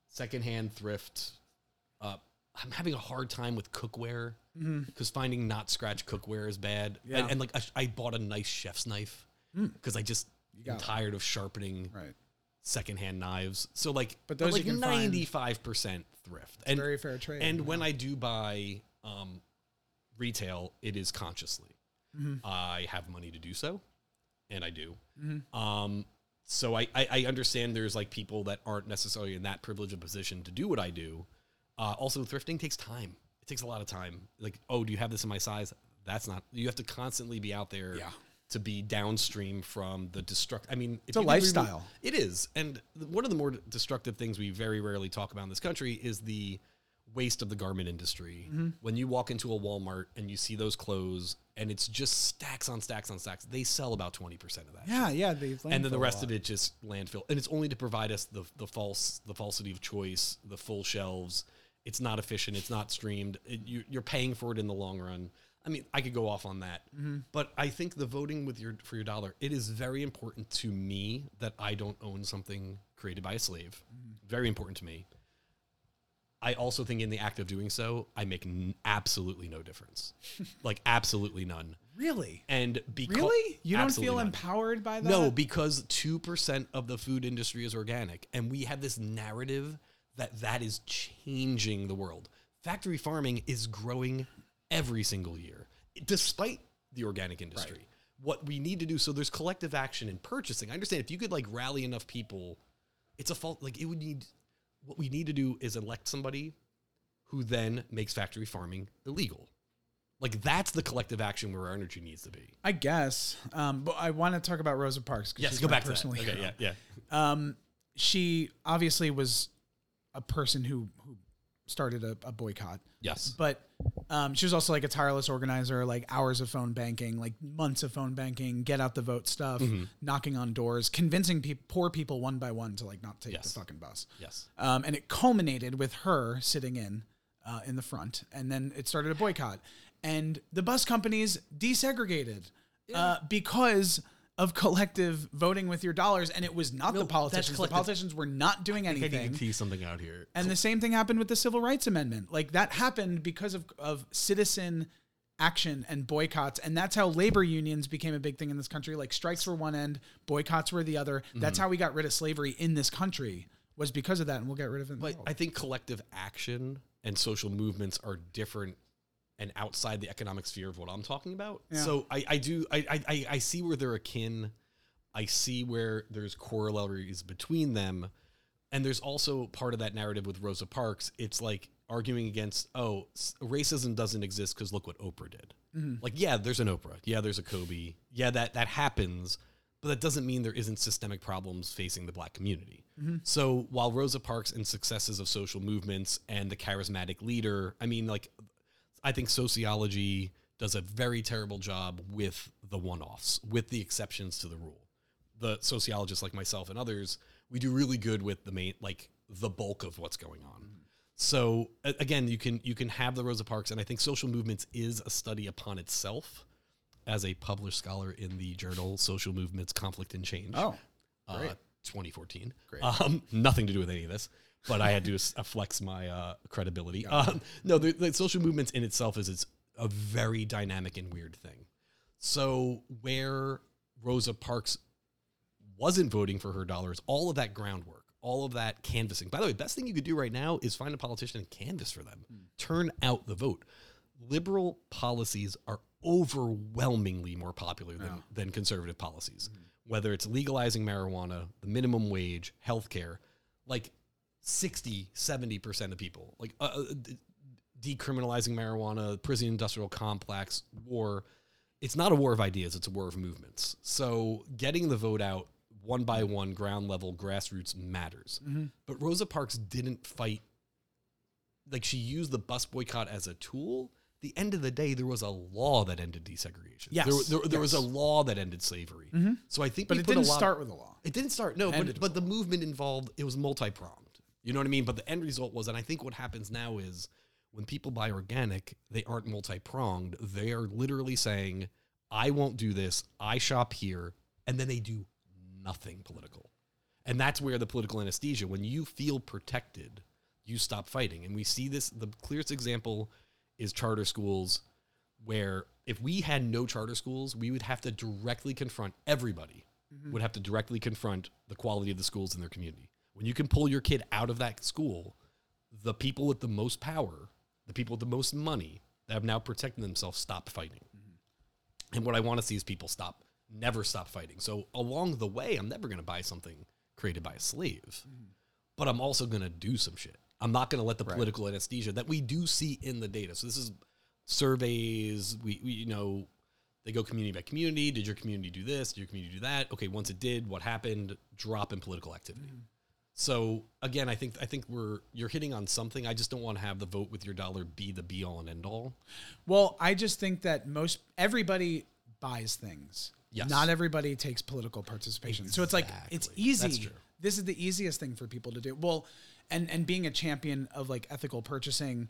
Speaker 2: secondhand thrift. Uh, I'm having a hard time with cookware because finding not scratch cookware is bad.
Speaker 1: Mm-hmm. Yeah.
Speaker 2: And, and like I, I bought a nice chef's knife because I just am tired of sharpening
Speaker 1: Right.
Speaker 2: secondhand knives. So like,
Speaker 1: But those
Speaker 2: like
Speaker 1: find-
Speaker 2: ninety five percent thrift. and
Speaker 1: Very fair trade.
Speaker 2: and when I do buy um, retail, it is consciously.
Speaker 1: Mm-hmm.
Speaker 2: I have money to do so, and I do. Um, so I, I, I understand there's like people that aren't necessarily in that privileged position to do what I do. Uh, also, thrifting takes time. It takes a lot of time. Like, oh, do you have this in my size? That's not. You have to constantly be out there.
Speaker 1: Yeah.
Speaker 2: To be downstream from the destruct. I mean, it's a
Speaker 1: lifestyle.
Speaker 2: it is. And one of the more destructive things we very rarely talk about in this country is the waste of the garment industry.
Speaker 1: Mm-hmm.
Speaker 2: When you walk into a Walmart and you see those clothes and it's just stacks on stacks on stacks, they sell about 20% of that.
Speaker 1: yeah, yeah. They've
Speaker 2: And then the rest of it just landfill. And it's only to provide us the, the false the falsity of choice, the full shelves. It's not efficient. It's not streamed. It, you, you're paying for it in the long run. I mean, I could go off on that, but I think the voting with your for your dollar. It is very important to me that I don't own something created by a slave. Very important to me. I also think in the act of doing so, I make n- absolutely no difference, like absolutely none.
Speaker 1: Really?
Speaker 2: And because
Speaker 1: Really? You don't feel
Speaker 2: none.
Speaker 1: empowered by that?
Speaker 2: No, because 2% of the food industry is organic. And we have this narrative that that is changing the world. Factory farming is growing every single year, despite the organic industry. What we need to do, so there's collective action in purchasing. I understand if you could like rally enough people, it's a fault. Like it would need, what we need to do is elect somebody who then makes factory farming illegal. Like that's the collective action where our energy needs to be.
Speaker 1: I guess. Um, but I want to talk about Rosa Parks.
Speaker 2: Yes, go back to that. Okay, yeah, yeah.
Speaker 1: Um, she obviously was a person who who started a, a boycott,
Speaker 2: Yes.
Speaker 1: but um, she was also like a tireless organizer, like hours of phone banking, like months of phone banking, get out the vote stuff,
Speaker 2: Mm-hmm.
Speaker 1: knocking on doors, convincing peop poor people one by one to like not take
Speaker 2: Yes.
Speaker 1: the fucking bus.
Speaker 2: Yes.
Speaker 1: Um, and it culminated with her sitting in uh, in the front, and then it started a boycott, and the bus companies desegregated uh, because of collective voting with your dollars, and it was not
Speaker 2: No,
Speaker 1: the politicians. The politicians were not doing
Speaker 2: I need to
Speaker 1: anything.
Speaker 2: tease something out here.
Speaker 1: And the same thing happened with the Civil Rights Amendment. Like that happened because of, of citizen action and boycotts. And that's how labor unions became a big thing in this country. Like strikes were one end, boycotts were the other. That's
Speaker 2: Mm-hmm.
Speaker 1: how we got rid of slavery in this country was because of that. And we'll get rid of it.
Speaker 2: But. I think collective action and social movements are different and outside the economic sphere of what I'm talking about.
Speaker 1: Yeah.
Speaker 2: So I, I do I, I- I I see where they're akin. I see where there's corollaries between them. And there's also part of that narrative with Rosa Parks. It's like arguing against, oh, racism doesn't exist because look what Oprah did. Mm-hmm. Like, yeah, there's an Oprah. Yeah, there's a Kobe. Yeah, that that happens, but that doesn't mean there isn't systemic problems facing the black community. Mm-hmm. So while Rosa Parks and successes of social movements and the charismatic leader, I mean, like, I think sociology does a very terrible job with the one-offs, with the exceptions to the rule. The sociologists like myself and others, we do really good with the main, like the bulk of what's going on. So again, you can you can have the Rosa Parks, and I think social movements is a study upon itself. As a published scholar in the journal Social Movements, Conflict and Change,
Speaker 1: oh,
Speaker 2: uh,
Speaker 1: great.
Speaker 2: 2014.
Speaker 1: Great.
Speaker 2: Um, nothing to do with any of this, but I had to uh, flex my uh, credibility. Um, no, the, the social movements in itself is it's a very dynamic and weird thing. So where Rosa Parks wasn't voting for her dollars, all of that groundwork, all of that canvassing. By the way, best thing you could do right now is find a politician and canvass for them. Turn out the vote. Liberal policies are overwhelmingly more popular than, than conservative policies. Whether it's legalizing marijuana, the minimum wage, healthcare, like 60, 70% of people, like uh, uh, decriminalizing marijuana, prison industrial complex, war. It's not a war of ideas, it's a war of movements. So getting the vote out one by one, ground level, grassroots matters. But Rosa Parks didn't fight. Like she used the bus boycott as a tool. The end of the day, there was a law that ended desegregation.
Speaker 1: Yes,
Speaker 2: there, there, there was a.
Speaker 1: Mm-hmm.
Speaker 2: law that ended slavery. So I think,
Speaker 1: But it didn't start with a law.
Speaker 2: it didn't start. No, but, but the movement involved it was multi pronged. You know what I mean? But the end result was, and I think what happens now is when people buy organic, they aren't multi pronged. They are literally saying, "I won't do this. I shop here," and then they do nothing political. And that's where the political anesthesia. When you feel protected, you stop fighting. And we see this. The clearest example is charter schools, where if we had no charter schools, we would have to directly confront everybody mm-hmm. would have to directly confront the quality of the schools in their community. When you can pull your kid out of that school, the people with the most power, the people with the most money that have now protected themselves stop fighting. Mm-hmm. And what I want to see is people stop, never stop fighting. So along the way, I'm never going to buy something created by a slave, mm-hmm. but I'm also going to do some shit. I'm not going to let the political anesthesia that we do see in the data. So this is surveys. We, we, you know, they go community by community. Did your community do this? Did your community do that? Okay, once it did, what happened? Drop in political activity. Mm-hmm. So again, I think I think we're you're hitting on something. I just don't want to have the vote with your dollar be the be all and end all.
Speaker 1: Well, I just think that most everybody buys things.
Speaker 2: Yes.
Speaker 1: Not everybody takes political participation. So it's like it's easy. This is the easiest thing for people to do. Well, and and being a champion of like ethical purchasing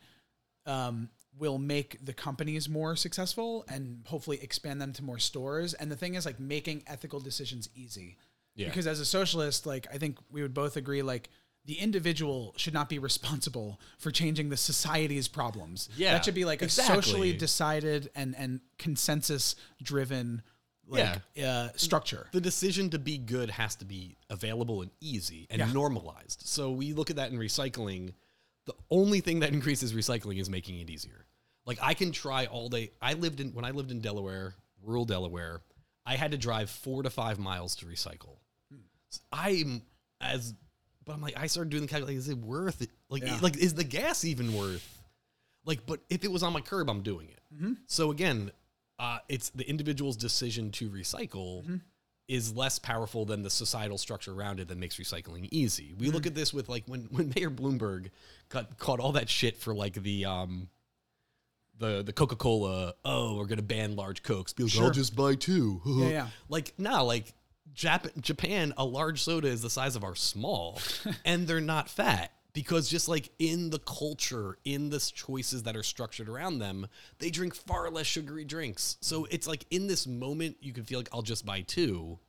Speaker 1: um, will make the companies more successful and hopefully expand them to more stores. And the thing is like making ethical decisions easy.
Speaker 2: Yeah.
Speaker 1: Because as a socialist, like I think we would both agree like the individual should not be responsible for changing the society's problems.
Speaker 2: Yeah,
Speaker 1: That should be like a socially decided and and consensus driven like uh, structure.
Speaker 2: The decision to be good has to be available and easy and
Speaker 1: Yeah.
Speaker 2: normalized. So we look at that in recycling. The only thing that increases recycling is making it easier. Like I can try all day. I lived in when I lived in Delaware, rural Delaware. I had to drive four to five miles to recycle. I'm as, but I'm like I started doing the calculation. Is it worth it? Like
Speaker 1: Yeah.
Speaker 2: like is the gas even worth? Like, but if it was on my curb, I'm doing it.
Speaker 1: Mm-hmm.
Speaker 2: So again, uh, it's the individual's decision to recycle
Speaker 1: Mm-hmm.
Speaker 2: is less powerful than the societal structure around it that makes recycling easy. We
Speaker 1: Mm-hmm.
Speaker 2: look at this with like when when Mayor Bloomberg got caught all that shit for like the um the the Coca Cola. Oh, we're gonna ban large cokes. Be like,
Speaker 1: Sure.
Speaker 2: I'll just buy two.
Speaker 1: Yeah, yeah.
Speaker 2: Like no, like Jap- Japan, a large soda is the size of our small, and they're not fat because just like in the culture, in the choices that are structured around them, they drink far less sugary drinks. So it's like in this moment, you can feel like I'll just buy two.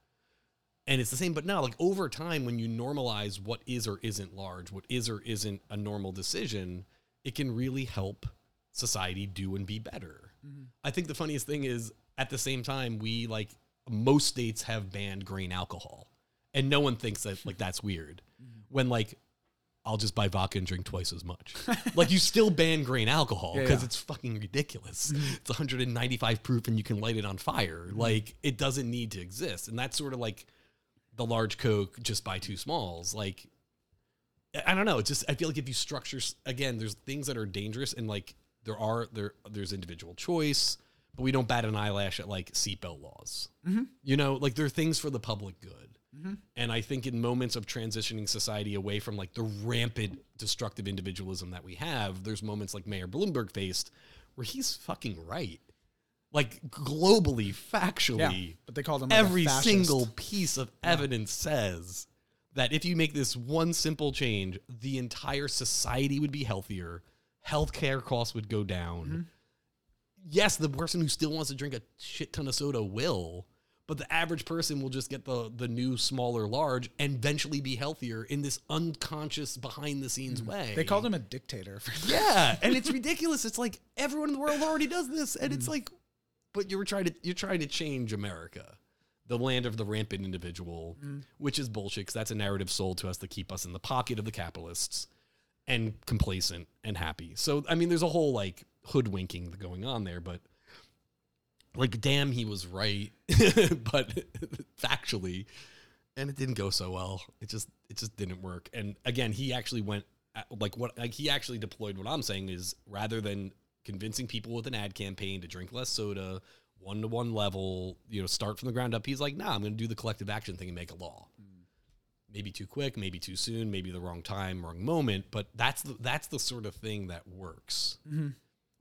Speaker 2: And it's the same, but now, like over time, when you normalize what is or isn't large, what is or isn't a normal decision, it can really help society do and be better. Mm-hmm. I think the funniest thing is at the same time, we like most states have banned grain alcohol, and no one thinks that like that's weird. Mm-hmm. When like I'll just buy vodka and drink twice as much. like you still ban grain alcohol because
Speaker 1: yeah.
Speaker 2: it's fucking ridiculous. Mm-hmm. It's 195 proof and you can light it on fire. Like it doesn't need to exist. And that's sort of like the large Coke just buy two smalls. Like I- I don't know. It's just I feel like if you structure again, there's things that are dangerous and like there are there there's individual choice, but we don't bat an eyelash at like seatbelt laws. Mm-hmm. You know, like there are things for the public good. Mm-hmm. And I think in moments of transitioning society away from like the rampant destructive individualism that we have, there's moments like Mayor Bloomberg faced where he's fucking right. Like globally, factually,
Speaker 1: Yeah, but they called him like
Speaker 2: every single piece of evidence says that if you make this one simple change, the entire society would be healthier, healthcare costs would go down.
Speaker 1: Mm-hmm.
Speaker 2: Yes, the person who still wants to drink a shit ton of soda will, but the average person will just get the the new smaller large and eventually be healthier in this unconscious behind the scenes way.
Speaker 1: Mm-hmm. They called him a dictator. For
Speaker 2: Yeah, and it's ridiculous. It's like everyone in the world already does this, and
Speaker 1: Mm.
Speaker 2: it's like, but you're trying to you're trying to change America, the land of the rampant individual,
Speaker 1: Mm.
Speaker 2: which is bullshit. Cause that's a narrative sold to us to keep us in the pocket of the capitalists and complacent and happy. So I mean, there's a whole like hoodwinking going on there, but like, damn, he was right, but factually, and it didn't go so well. It just it just didn't work. And again, he actually went uh, like what like he actually deployed. What I'm saying is rather than convincing people with an ad campaign to drink less soda, one to one level, you know, start from the ground up. He's like, nah, I'm going to do the collective action thing and make a law. Maybe too quick, maybe too soon, maybe the wrong time, wrong moment. But that's the that's the sort of thing that works.
Speaker 1: Mm-hmm.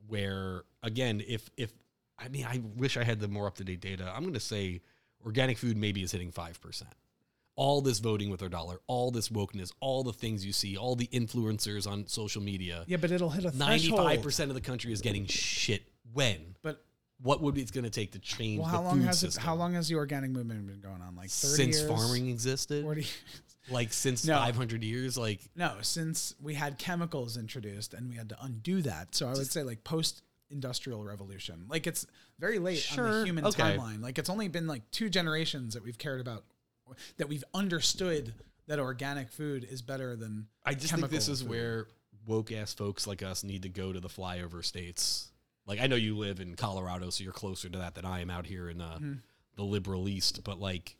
Speaker 2: Where again, if if I mean, I wish I had the more up to date data. I'm going to say organic food maybe is hitting five percent. All this voting with our dollar, all this wokeness, all the things you see, all the influencers on social media.
Speaker 1: Yeah, but it'll hit a
Speaker 2: Ninety-five percent of the country is getting shit. When?
Speaker 1: But
Speaker 2: What would it's going to take to change
Speaker 1: well,
Speaker 2: the
Speaker 1: how long
Speaker 2: food
Speaker 1: has
Speaker 2: system?
Speaker 1: it? How long has the organic movement been going on? Like 30
Speaker 2: since
Speaker 1: years?
Speaker 2: farming existed?
Speaker 1: 40
Speaker 2: Like since
Speaker 1: No.
Speaker 2: 500 years? Like
Speaker 1: No, since we had chemicals introduced and we had to undo that. So I would say like post industrial revolution. Like it's very late on the human
Speaker 2: okay.
Speaker 1: timeline. Like it's only been like two generations that we've cared about that we've understood that organic food is better than
Speaker 2: I just think this is
Speaker 1: food.
Speaker 2: where woke ass folks like us need to go to the flyover states. Like I know you live in Colorado, so you're closer to that than I am out here in uh,
Speaker 1: Mm-hmm.
Speaker 2: the liberal east. But like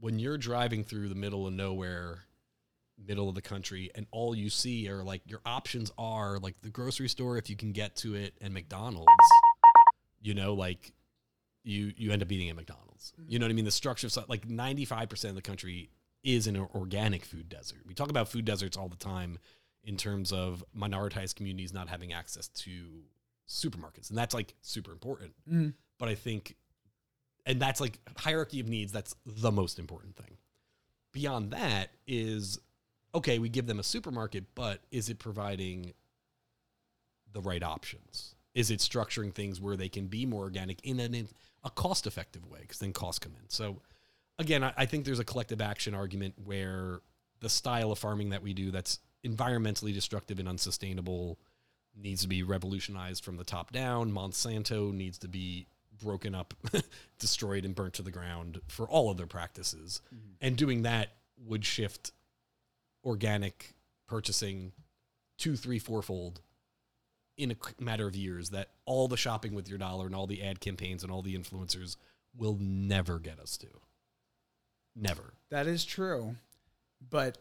Speaker 2: when you're driving through the middle of nowhere, middle of the country, and all you see are like your options are like the grocery store if you can get to it, and McDonald's. You know, like you you end up eating at McDonald's. You know what I mean? The structure of like 95% of the country is an organic food desert. We talk about food deserts all the time in terms of minoritized communities not having access to supermarkets. And that's like super important.
Speaker 1: Mm.
Speaker 2: But I think and that's like hierarchy of needs, that's the most important thing. Beyond that is okay, we give them a supermarket, but is it providing the right options? Is it structuring things where they can be more organic in an, in a cost effective way? Because then costs come in. So, again, I, I think there's a collective action argument where the style of farming that we do that's environmentally destructive and unsustainable needs to be revolutionized from the top down. Monsanto needs to be broken up, destroyed, and burnt to the ground for all of their practices. Mm-hmm. And doing that would shift organic purchasing two, three, fourfold in a matter of years. That all the shopping with your dollar and all the ad campaigns and all the influencers will never get us to. Never.
Speaker 1: That is true. But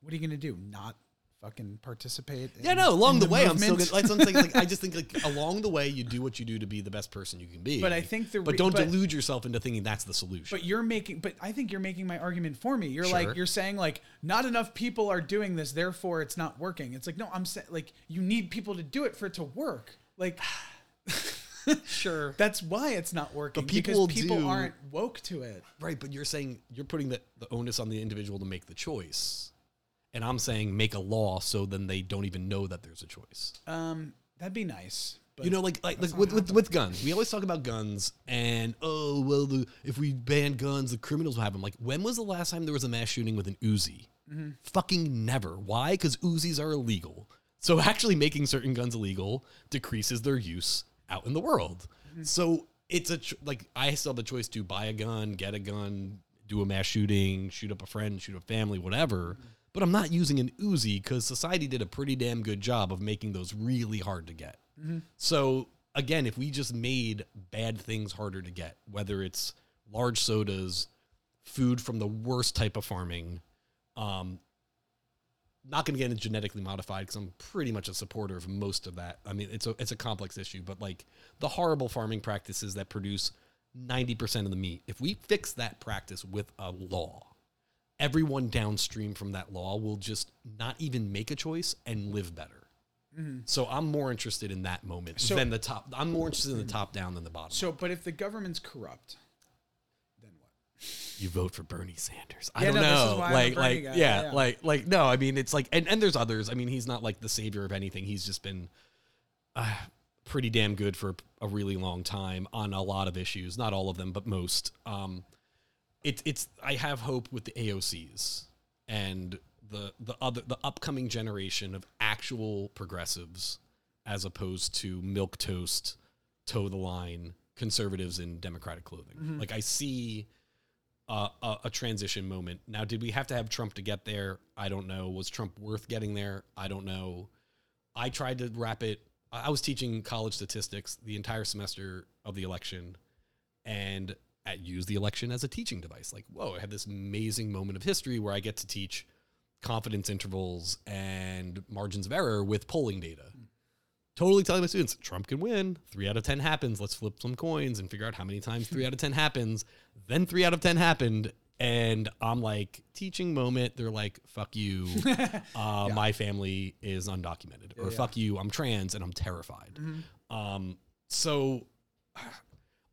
Speaker 1: what are you going to do? Not fucking participate?
Speaker 2: Yeah,
Speaker 1: in-
Speaker 2: no. Along
Speaker 1: in
Speaker 2: the, way, I'm still
Speaker 1: movement?
Speaker 2: gonna, like something like I just think like along the way you do what you do to be the best person you can be.
Speaker 1: But I think the
Speaker 2: but don't
Speaker 1: but-
Speaker 2: delude yourself into thinking that's the solution.
Speaker 1: But you're making, but I think you're making my argument for me. You're
Speaker 2: Sure.
Speaker 1: like, you're saying like, not enough people are doing this, therefore it's not working. It's like, no, I'm saying like, you need people to do it for it to work. Like,
Speaker 2: sure.
Speaker 1: that's why it's not working.
Speaker 2: But people
Speaker 1: because people
Speaker 2: do-
Speaker 1: aren't woke to it.
Speaker 2: Right, but you're saying you're putting the, the onus on the individual to make the choice. And I'm saying make a law so then they don't even know that there's a choice.
Speaker 1: Um, that'd be nice. But
Speaker 2: you know, like like, like with, with with guns, we always talk about guns, and oh well, the, if we ban guns, the criminals will have them. Like, when was the last time there was a mass shooting with an Uzi?
Speaker 1: Mm-hmm.
Speaker 2: Fucking never. Why? Because Uzis are illegal. So actually, making certain guns illegal decreases their use out in the world.
Speaker 1: Mm-hmm.
Speaker 2: So it's a like I still have the choice to buy a gun, get a gun, do a mass shooting, shoot up a friend, shoot a family, whatever. But I'm not using an Uzi because society did a pretty damn good job of making those really hard to get. So again, if we just made bad things harder to get, whether it's large sodas, food from the worst type of farming, um, not going to get into genetically modified because I'm pretty much a supporter of most of that. I mean, it's a it's a complex issue, but like the horrible farming practices that produce 90% of the meat, if we fix that practice with a law, everyone downstream from that law will just not even make a choice and live better. So I'm more interested in that moment
Speaker 1: Mm-hmm. So-
Speaker 2: than the top. I'm more interested in the top down than the bottom.
Speaker 1: so, but if the government's corrupt, then what?
Speaker 2: you vote for Bernie Sanders. I
Speaker 1: Yeah,
Speaker 2: don't
Speaker 1: no,
Speaker 2: know.
Speaker 1: why I'm a
Speaker 2: like, like, yeah,
Speaker 1: Yeah, yeah.
Speaker 2: like, like, no. I mean, it's like, and, and there's others. I mean, he's not like the savior of anything. He's just been uh, pretty damn good for a really long time on a lot of issues. Not all of them, but most. Um, it's it's. I have hope with the AOCs and the the other the upcoming generation of actual progressives, as opposed to milk toast, toe the line conservatives in democratic clothing. Like I see uh, a, a transition moment. Now, did we have to have Trump to get there? I don't know. Was Trump worth getting there? I don't know. I tried to wrap it. I was teaching college statistics the entire semester of the election, and I use the election as a teaching device. Like, whoa, I had this amazing moment of history where I get to teach confidence intervals and margins of error with polling data. Totally telling my students, Trump can win. Three out of 10 happens. Let's flip some coins and figure out how many times three out of 10 happens. Then three out of 10 happened. And I'm like, teaching moment. They're like, fuck you. Uh, My family is undocumented. or
Speaker 1: yeah.
Speaker 2: fuck you, I'm trans and I'm terrified. Um, so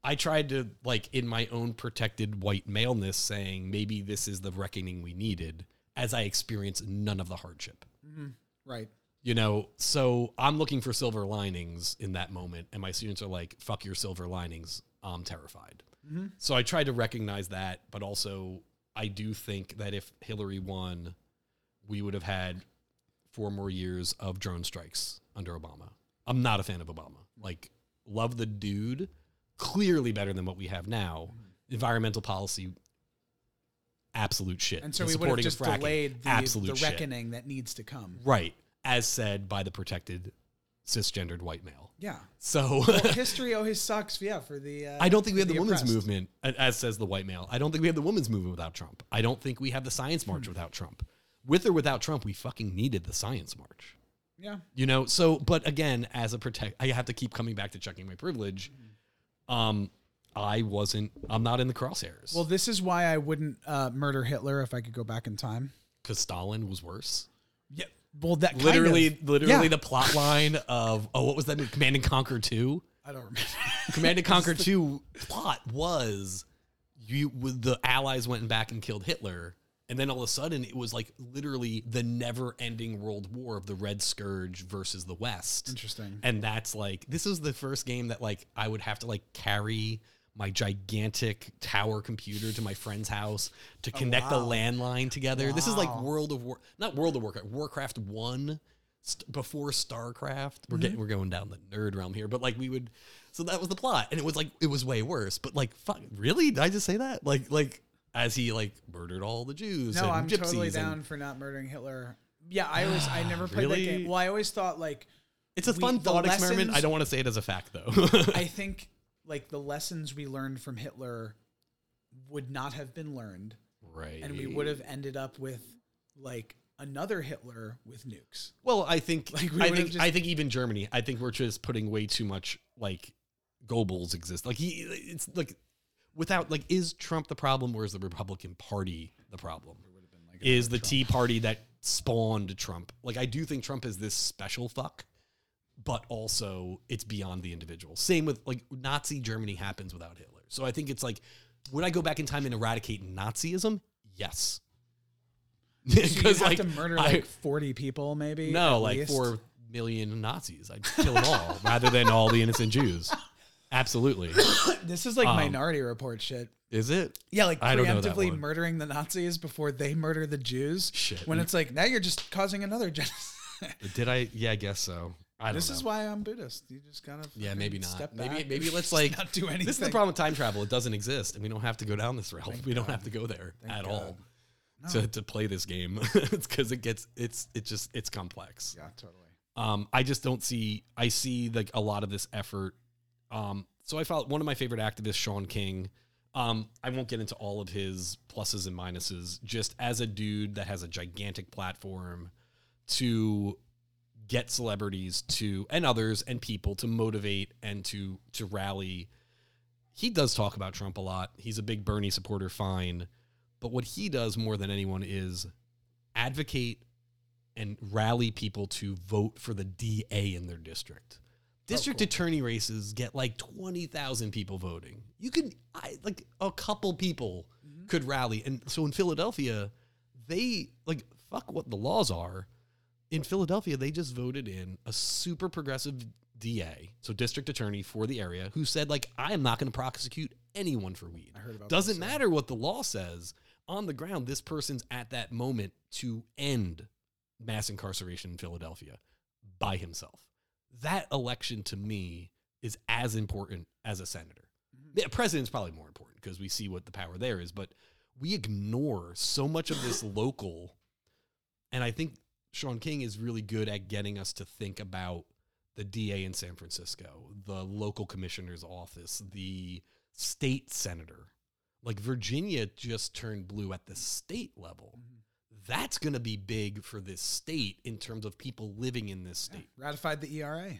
Speaker 2: I tried to, like, in my own protected white maleness, saying maybe this is the reckoning we needed as I experienced none of the hardship. Mm-hmm.
Speaker 1: Right.
Speaker 2: You know, so I'm looking for silver linings in that moment, and my students are like, "Fuck your silver linings." I'm terrified. Mm-hmm. So I tried to recognize that, but also I do think that if Hillary won, we would have had four more years of drone strikes under Obama. I'm not a fan of Obama. Like, love the dude, clearly better than what we have now. Environmental policy, absolute shit.
Speaker 1: And so we would have just
Speaker 2: fracking,
Speaker 1: delayed the,
Speaker 2: absolute
Speaker 1: the
Speaker 2: shit.
Speaker 1: reckoning that needs to come.
Speaker 2: Right. As said by the protected cisgendered white male.
Speaker 1: Yeah.
Speaker 2: So
Speaker 1: Well, history always sucks. Yeah, for the. Uh,
Speaker 2: I don't think we have the, women's movement, as says the white male. I don't think we have the women's movement without Trump. I don't think we have the science march
Speaker 1: Hmm.
Speaker 2: without Trump. With or without Trump, we fucking needed the science march.
Speaker 1: Yeah.
Speaker 2: You know, so but again, as a protect, I have to keep coming back to checking my privilege. Um, I wasn't. I'm not in the crosshairs.
Speaker 1: Well, this is why I wouldn't uh, murder Hitler if I could go back in time.
Speaker 2: because Stalin was worse.
Speaker 1: Yeah. Well, that kind
Speaker 2: Literally,
Speaker 1: of-
Speaker 2: literally
Speaker 1: yeah.
Speaker 2: the plot line of oh, what was that? Command and Conquer Two.
Speaker 1: I don't remember.
Speaker 2: Command and Conquer Two plot was you with the Allies went back and killed Hitler, and then all of a sudden it was like literally the never-ending world war of the Red Scourge versus the West.
Speaker 1: Interesting.
Speaker 2: And that's like this was the first game that like I would have to like carry my gigantic tower computer to my friend's house to connect
Speaker 1: wow.
Speaker 2: the landline together. This is like World of War, not World of Warcraft, Warcraft One, st- before StarCraft. We're
Speaker 1: Mm-hmm.
Speaker 2: getting we're going down the nerd realm here, but like we would. So that was the plot, and it was like it was way worse. But like, fuck, really? Did I just say that? Like, like as he like murdered all the Jews.
Speaker 1: No,
Speaker 2: and
Speaker 1: I'm
Speaker 2: gypsies
Speaker 1: totally
Speaker 2: and-
Speaker 1: down for not murdering Hitler. Yeah, I always I never played
Speaker 2: Really?
Speaker 1: that game. Well, I always thought like
Speaker 2: It's a
Speaker 1: we-
Speaker 2: fun thought experiment. I don't want to say it as a fact though.
Speaker 1: I think like the lessons we learned from Hitler would not have been learned,
Speaker 2: right.
Speaker 1: and we would have ended up with like another Hitler with nukes.
Speaker 2: Well, I think
Speaker 1: Like, we
Speaker 2: I think
Speaker 1: just-
Speaker 2: I think even Germany. I think we're just putting way too much like Goebbels exist. Like he, it's like without like is Trump the problem or is the Republican Party the problem? Is the Tea Party that spawned Trump? Like I do think Trump is this special fuck, but also it's beyond the individual. Same with like Nazi Germany happens without Hitler. So I think it's like would I go back in time and eradicate Nazism? Yes.
Speaker 1: Because So
Speaker 2: like
Speaker 1: to murder
Speaker 2: I-
Speaker 1: like 40 people, maybe.
Speaker 2: no, like
Speaker 1: least?
Speaker 2: four million Nazis. I'd kill them all rather than all the innocent Jews. Absolutely.
Speaker 1: This is like
Speaker 2: um,
Speaker 1: Minority Report shit.
Speaker 2: Is it?
Speaker 1: Yeah, like
Speaker 2: I don't know that
Speaker 1: preemptively
Speaker 2: one.
Speaker 1: murdering the Nazis before they murder the Jews.
Speaker 2: Shit.
Speaker 1: When it's like now you're just causing another genocide.
Speaker 2: Did I? Yeah, I guess so. I don't
Speaker 1: this
Speaker 2: know.
Speaker 1: is why I'm Buddhist. You just kind of
Speaker 2: yeah, maybe not.
Speaker 1: Step
Speaker 2: maybe
Speaker 1: back.
Speaker 2: maybe let's like
Speaker 1: not do anything.
Speaker 2: This is the problem with time travel. It doesn't exist, and we don't have to go down this route. we don't have to go there at all to, to play this game. it's because it gets it's it's just it's complex.
Speaker 1: Yeah, totally.
Speaker 2: Um, I just don't see. I see like a lot of this effort. Um, so I felt one of my favorite activists, Shaun King. Um, I won't get into all of his pluses and minuses. Just as a dude that has a gigantic platform to get celebrities to and others and people to motivate and to to rally. He does talk about Trump a lot. He's a big Bernie supporter, fine. But what he does more than anyone is advocate and rally people to vote for the DA in their district. District oh,
Speaker 1: cool.
Speaker 2: attorney races get like 20,000 people voting. You can I like a couple people mm-hmm. could rally and so in Philadelphia they like fuck what the laws are. In Philadelphia they just voted in a super progressive DA, so district attorney for the area who said like I am not going to prosecute anyone for weed.
Speaker 1: I heard about
Speaker 2: Doesn't matter what the law says. On the ground, this person's at that moment to end mass incarceration in Philadelphia by himself. That election to me is as important as a senator.
Speaker 1: Mm-hmm.
Speaker 2: The president's probably more important because we see what the power there is, but we ignore so much of this local. And I think Shaun King is really good at getting us to think about the DA in San Francisco, the local commissioner's office, the state senator. Like Virginia just turned blue at the state level. That's going to be big for this state in terms of people living in this state.
Speaker 1: Ratified the ERA.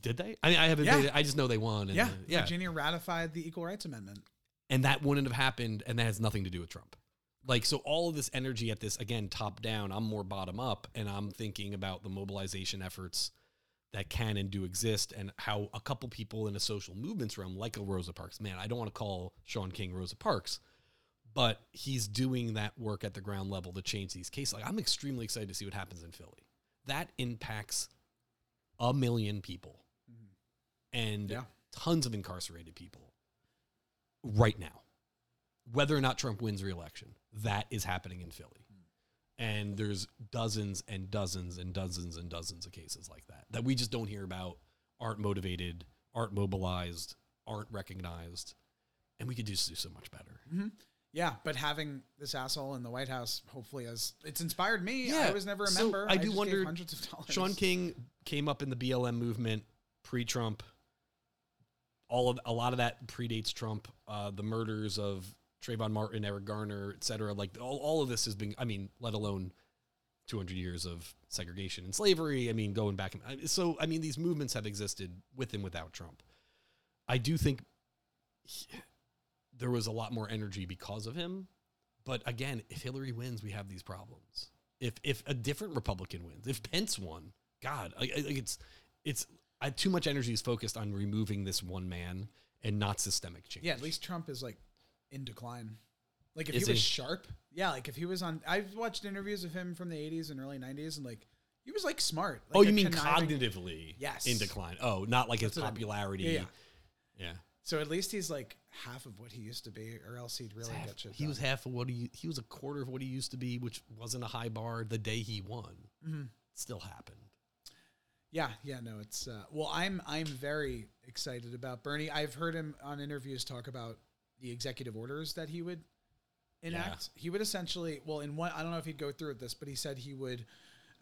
Speaker 2: Did they? I mean, I haven't.
Speaker 1: Yeah.
Speaker 2: I just know they won. And,
Speaker 1: Yeah,
Speaker 2: uh, yeah.
Speaker 1: Virginia ratified the Equal Rights Amendment.
Speaker 2: And that wouldn't have happened, and that has nothing to do with Trump. Like so all of this energy at this again top down, I'm more bottom up and I'm thinking about the mobilization efforts that can and do exist and how a couple people in a social movements realm like a Rosa Parks, man, I don't want to call Shaun King Rosa Parks, but he's doing that work at the ground level to change these cases. Like I'm extremely excited to see what happens in Philly. That impacts a million people mm-hmm. and
Speaker 1: Yeah.
Speaker 2: tons of incarcerated people right now. Whether or not Trump wins re-election, that is happening in Philly. Mm. And there's dozens and dozens and dozens and dozens of cases like that that we just don't hear about, aren't motivated, aren't mobilized, aren't recognized, and we could just do so much better. Mm-hmm.
Speaker 1: Yeah, but having this asshole in the White House hopefully has it's inspired me.
Speaker 2: Yeah,
Speaker 1: I was never a
Speaker 2: so
Speaker 1: member.
Speaker 2: I do
Speaker 1: gave
Speaker 2: wonder-
Speaker 1: hundreds of dollars.
Speaker 2: Shaun King came up in the BLM movement pre-Trump. All of a lot of that predates Trump. Uh, the murders of Trayvon Martin, Eric Garner, et cetera. Like all, all of this has been. I mean, let alone 200 years of segregation and slavery. I mean, going back. and- So I mean, these movements have existed with and without Trump. I do think he- there was a lot more energy because of him. But again, if Hillary wins, we have these problems. If if a different Republican wins, if Pence won, God, like it's it's I, too much energy is focused on removing this one man and not systemic change.
Speaker 1: Yeah, at least Trump is like in decline. Like if
Speaker 2: Is
Speaker 1: he was
Speaker 2: he?
Speaker 1: sharp, yeah, like if he was on I've watched interviews of him from the 80s and early 90s and like he was like smart. Like
Speaker 2: oh, you mean cognitively?
Speaker 1: Yes.
Speaker 2: in decline. Oh, not like his
Speaker 1: That's what I mean.
Speaker 2: popularity.
Speaker 1: Yeah, yeah.
Speaker 2: yeah.
Speaker 1: So at least he's like half of what he used to be, or else he'd really get you.
Speaker 2: He was half of what he he was a quarter of what he used to be, which wasn't a high bar the day he won.
Speaker 1: Mm-hmm.
Speaker 2: Still happened.
Speaker 1: Yeah, yeah, no, it's uh, well, I'm I'm very excited about Bernie. I've heard him on interviews talk about the executive orders that he would enact. He would essentially, well, in one, I don't know if he'd go through with this, but he said he would,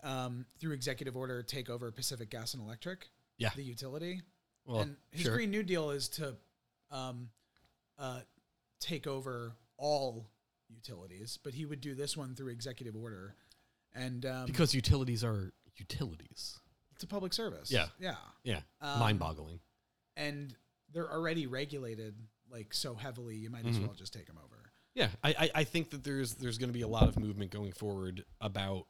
Speaker 1: um, through executive order, take over Pacific Gas and Electric,
Speaker 2: Yeah.
Speaker 1: the utility.
Speaker 2: Well,
Speaker 1: and his
Speaker 2: sure.
Speaker 1: Green New Deal is to um, uh, take over all utilities, but he would do this one through executive order, and um,
Speaker 2: because utilities are utilities.
Speaker 1: it's a public service.
Speaker 2: Yeah.
Speaker 1: yeah.
Speaker 2: Yeah,
Speaker 1: Um,
Speaker 2: mind-boggling.
Speaker 1: and they're already regulated like so heavily you might as
Speaker 2: Mm-hmm.
Speaker 1: well just take them over
Speaker 2: Yeah, I, I, I think that there's there's going to be a lot of movement going forward about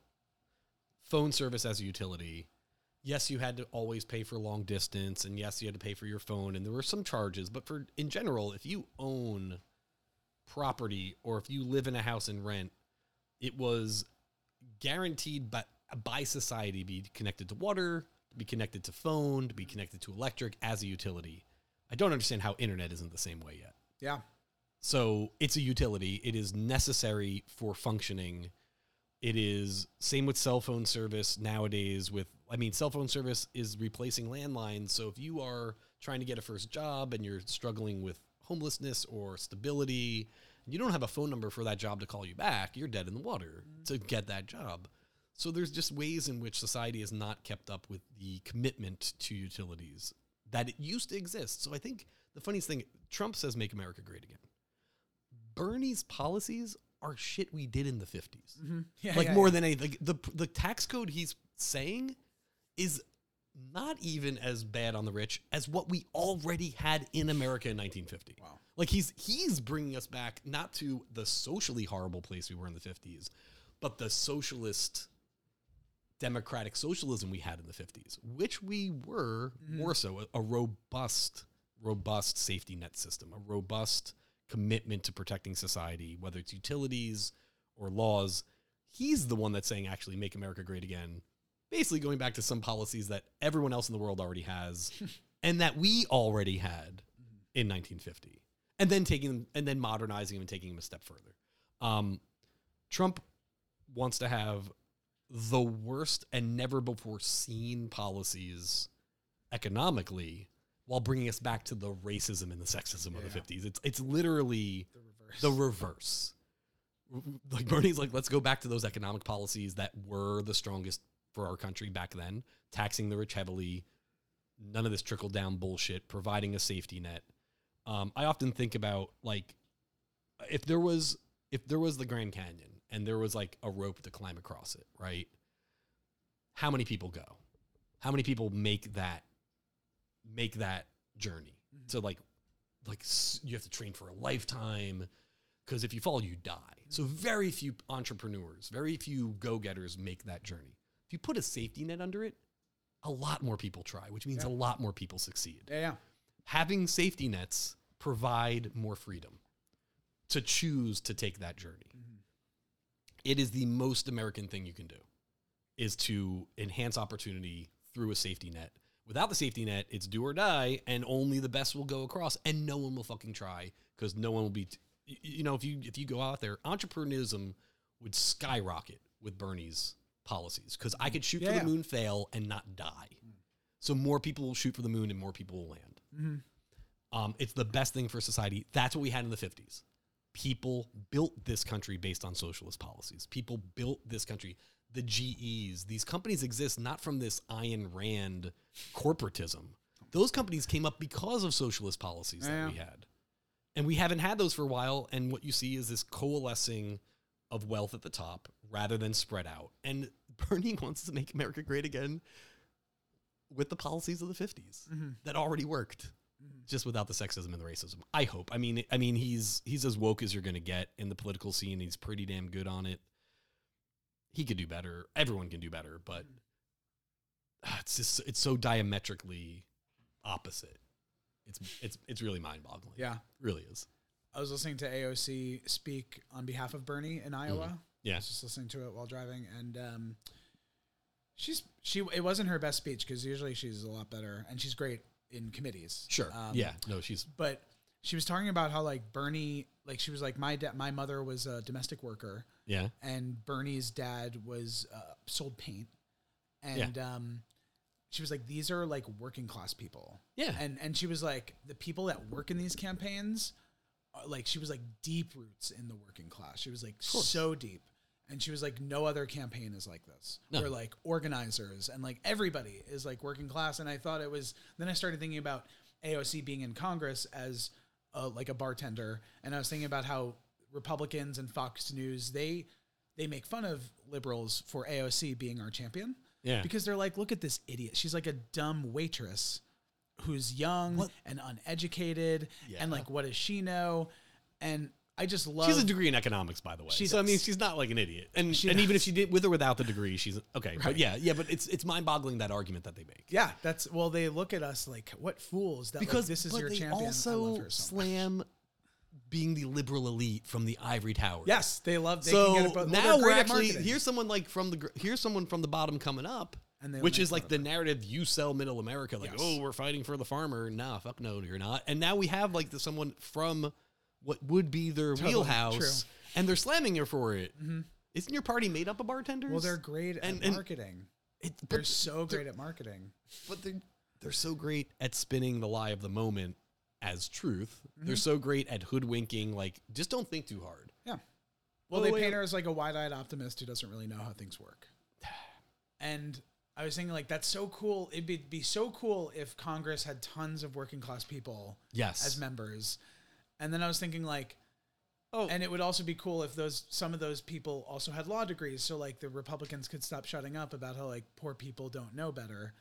Speaker 2: phone service as a utility. Yes, you had to always pay for long distance, and yes, you had to pay for your phone, and there were some charges. But for in general, if you own property or if you live in a house and rent, it was guaranteed by by society to be connected to water, to be connected to phone, to be connected to electric as a utility. I don't understand how internet isn't the same way yet.
Speaker 1: yeah
Speaker 2: So it's a utility. It is necessary for functioning. It is same with cell phone service nowadays. With I mean, cell phone service is replacing landlines. So if you are trying to get a first job and you're struggling with homelessness or stability, you don't have a phone number for that job to call you back. You're dead in the water mm-hmm. to get that job. So there's just ways in which society has not kept up with the commitment to utilities that it used to exist. So I think the funniest thing, Trump says make America great again. Bernie's policies are shit we did in the 50s. Mm-hmm.
Speaker 1: yeah
Speaker 2: Like
Speaker 1: yeah,
Speaker 2: more
Speaker 1: yeah.
Speaker 2: than anything. The the tax code he's saying is not even as bad on the rich as what we already had in America in 1950.
Speaker 1: Wow.
Speaker 2: Like he's he's bringing us back not to the socially horrible place we were in the 50s, but the socialist democratic socialism we had in the 50s, which we were mm-hmm. more so a, a robust robust safety net system, a robust commitment to protecting society, whether it's utilities or laws. He's the one that's saying actually make America great again. Basically going back to some policies that everyone else in the world already has and that we already had in 1950. And then taking them and then modernizing them and taking them a step further. Um, Trump wants to have the worst and never before seen policies economically while bringing us back to the racism and the sexism of the 50s. It's it's literally the reverse. Like Bernie's like, let's go back to those economic policies that were the strongest for our country back then, taxing the rich heavily, none of this trickle down bullshit, providing a safety net. Um, I often think about like if there was if there was the Grand Canyon and there was like a rope to climb across it, right? How many people go? How many people make that make that journey mm-hmm. to like like you have to train for a lifetime because if you fall, you die. So mm-hmm. very few entrepreneurs, very few go-getters make that journey. If you put a safety net under it, a lot more people try, which means
Speaker 1: Yeah.
Speaker 2: a lot more people succeed.
Speaker 1: Yeah, yeah.
Speaker 2: Having safety nets provide more freedom to choose to take that journey. Mm-hmm. It is the most American thing you can do is to enhance opportunity through a safety net. Without the safety net, it's do or die, and only the best will go across, and no one will fucking try because no one will be. T- you know, if you if you go out there, entrepreneurism would skyrocket with Bernie's policies because I could shoot
Speaker 1: Yeah,
Speaker 2: for the moon, fail, and not die. So more people will shoot for the moon, and more people will land.
Speaker 1: Mm-hmm.
Speaker 2: Um, it's the best thing for society. That's what we had in the 50s. People built this country based on socialist policies. People built this country. The GEs, these companies exist not from this Ayn Rand corporatism. Those companies came up because of socialist policies
Speaker 1: Yeah.
Speaker 2: that we had. And we haven't had those for a while. And what you see is this coalescing of wealth at the top rather than spread out. And Bernie wants to make America great again with the policies of the 50s mm-hmm. that already worked mm-hmm. just without the sexism and the racism. I hope. I mean, I mean, he's he's as woke as you're going to get in the political scene. He's pretty damn good on it. He could do better. Everyone can do better, but ah, it's just it's so diametrically opposite. It's it's it's really mind boggling.
Speaker 1: Yeah.
Speaker 2: really is.
Speaker 1: I was listening to AOC speak on behalf of Bernie in Iowa. I
Speaker 2: Yeah,
Speaker 1: was just listening to it while driving, and um, she's she. It wasn't her best speech because usually she's a lot better, and she's great in committees.
Speaker 2: sure.
Speaker 1: Um,
Speaker 2: yeah, no, she's
Speaker 1: but she was talking about how like Bernie, like she was like my dad, my mother was a domestic worker,
Speaker 2: yeah,
Speaker 1: and Bernie's dad was uh, sold paint, and um, she was like, these are like working class people,
Speaker 2: Yeah.
Speaker 1: and and she was like, the people that work in these campaigns, are, like she was like deep roots in the working class. She was like so deep. And she was like, no other campaign is like this.
Speaker 2: No.
Speaker 1: Where like organizers and like everybody is like working class. And I thought it was. Then I started thinking about AOC being in Congress as uh, like a bartender, and I was thinking about how Republicans and Fox News they they make fun of liberals for AOC being our champion.
Speaker 2: Yeah.
Speaker 1: Because they're like, look at this idiot. She's like a dumb waitress who's young and uneducated.
Speaker 2: Yeah.
Speaker 1: And like, what does she know? And I just love.
Speaker 2: she's a degree in economics, by the way.
Speaker 1: She
Speaker 2: so I mean, she's not like an idiot. And
Speaker 1: She
Speaker 2: and even if she did with or without the degree, she's okay.
Speaker 1: Right.
Speaker 2: But yeah, yeah. But it's it's mind boggling that argument that they make.
Speaker 1: yeah, that's well. They look at us like what fools that because this is your champion.
Speaker 2: Also,
Speaker 1: so
Speaker 2: slam being the liberal elite from the ivory tower.
Speaker 1: Yes, they love. They
Speaker 2: so
Speaker 1: can get it, but,
Speaker 2: now
Speaker 1: they're
Speaker 2: we're actually here's someone like from the here's someone from the bottom coming up,
Speaker 1: And
Speaker 2: which is like the narrative you sell middle America, like
Speaker 1: Yes.
Speaker 2: oh we're fighting for the farmer. Nah, fuck no, you're not. And now we have like the, someone from what would be their
Speaker 1: Totally
Speaker 2: wheelhouse,
Speaker 1: true. Mm-hmm.
Speaker 2: and they're slamming you for it. not your party made up of bartenders?
Speaker 1: Well, they're great at
Speaker 2: And- and-
Speaker 1: marketing.
Speaker 2: It,
Speaker 1: They're so great at marketing.
Speaker 2: but they're they're so great at spinning the lie of the moment as truth.
Speaker 1: Mm-hmm.
Speaker 2: They're so great at hoodwinking. Like, just don't think too hard.
Speaker 1: Yeah. Well,
Speaker 2: Oh,
Speaker 1: they
Speaker 2: wait.
Speaker 1: paint her as like a wide-eyed optimist who doesn't really know how things work. And I was thinking like that's so cool. It'd be, be so cool if Congress had tons of working class people
Speaker 2: Yes.
Speaker 1: as members. And then I was thinking like
Speaker 2: Oh.
Speaker 1: and it would also be cool if those some of those people also had law degrees so like the Republicans could stop shutting up about how like poor people don't know better.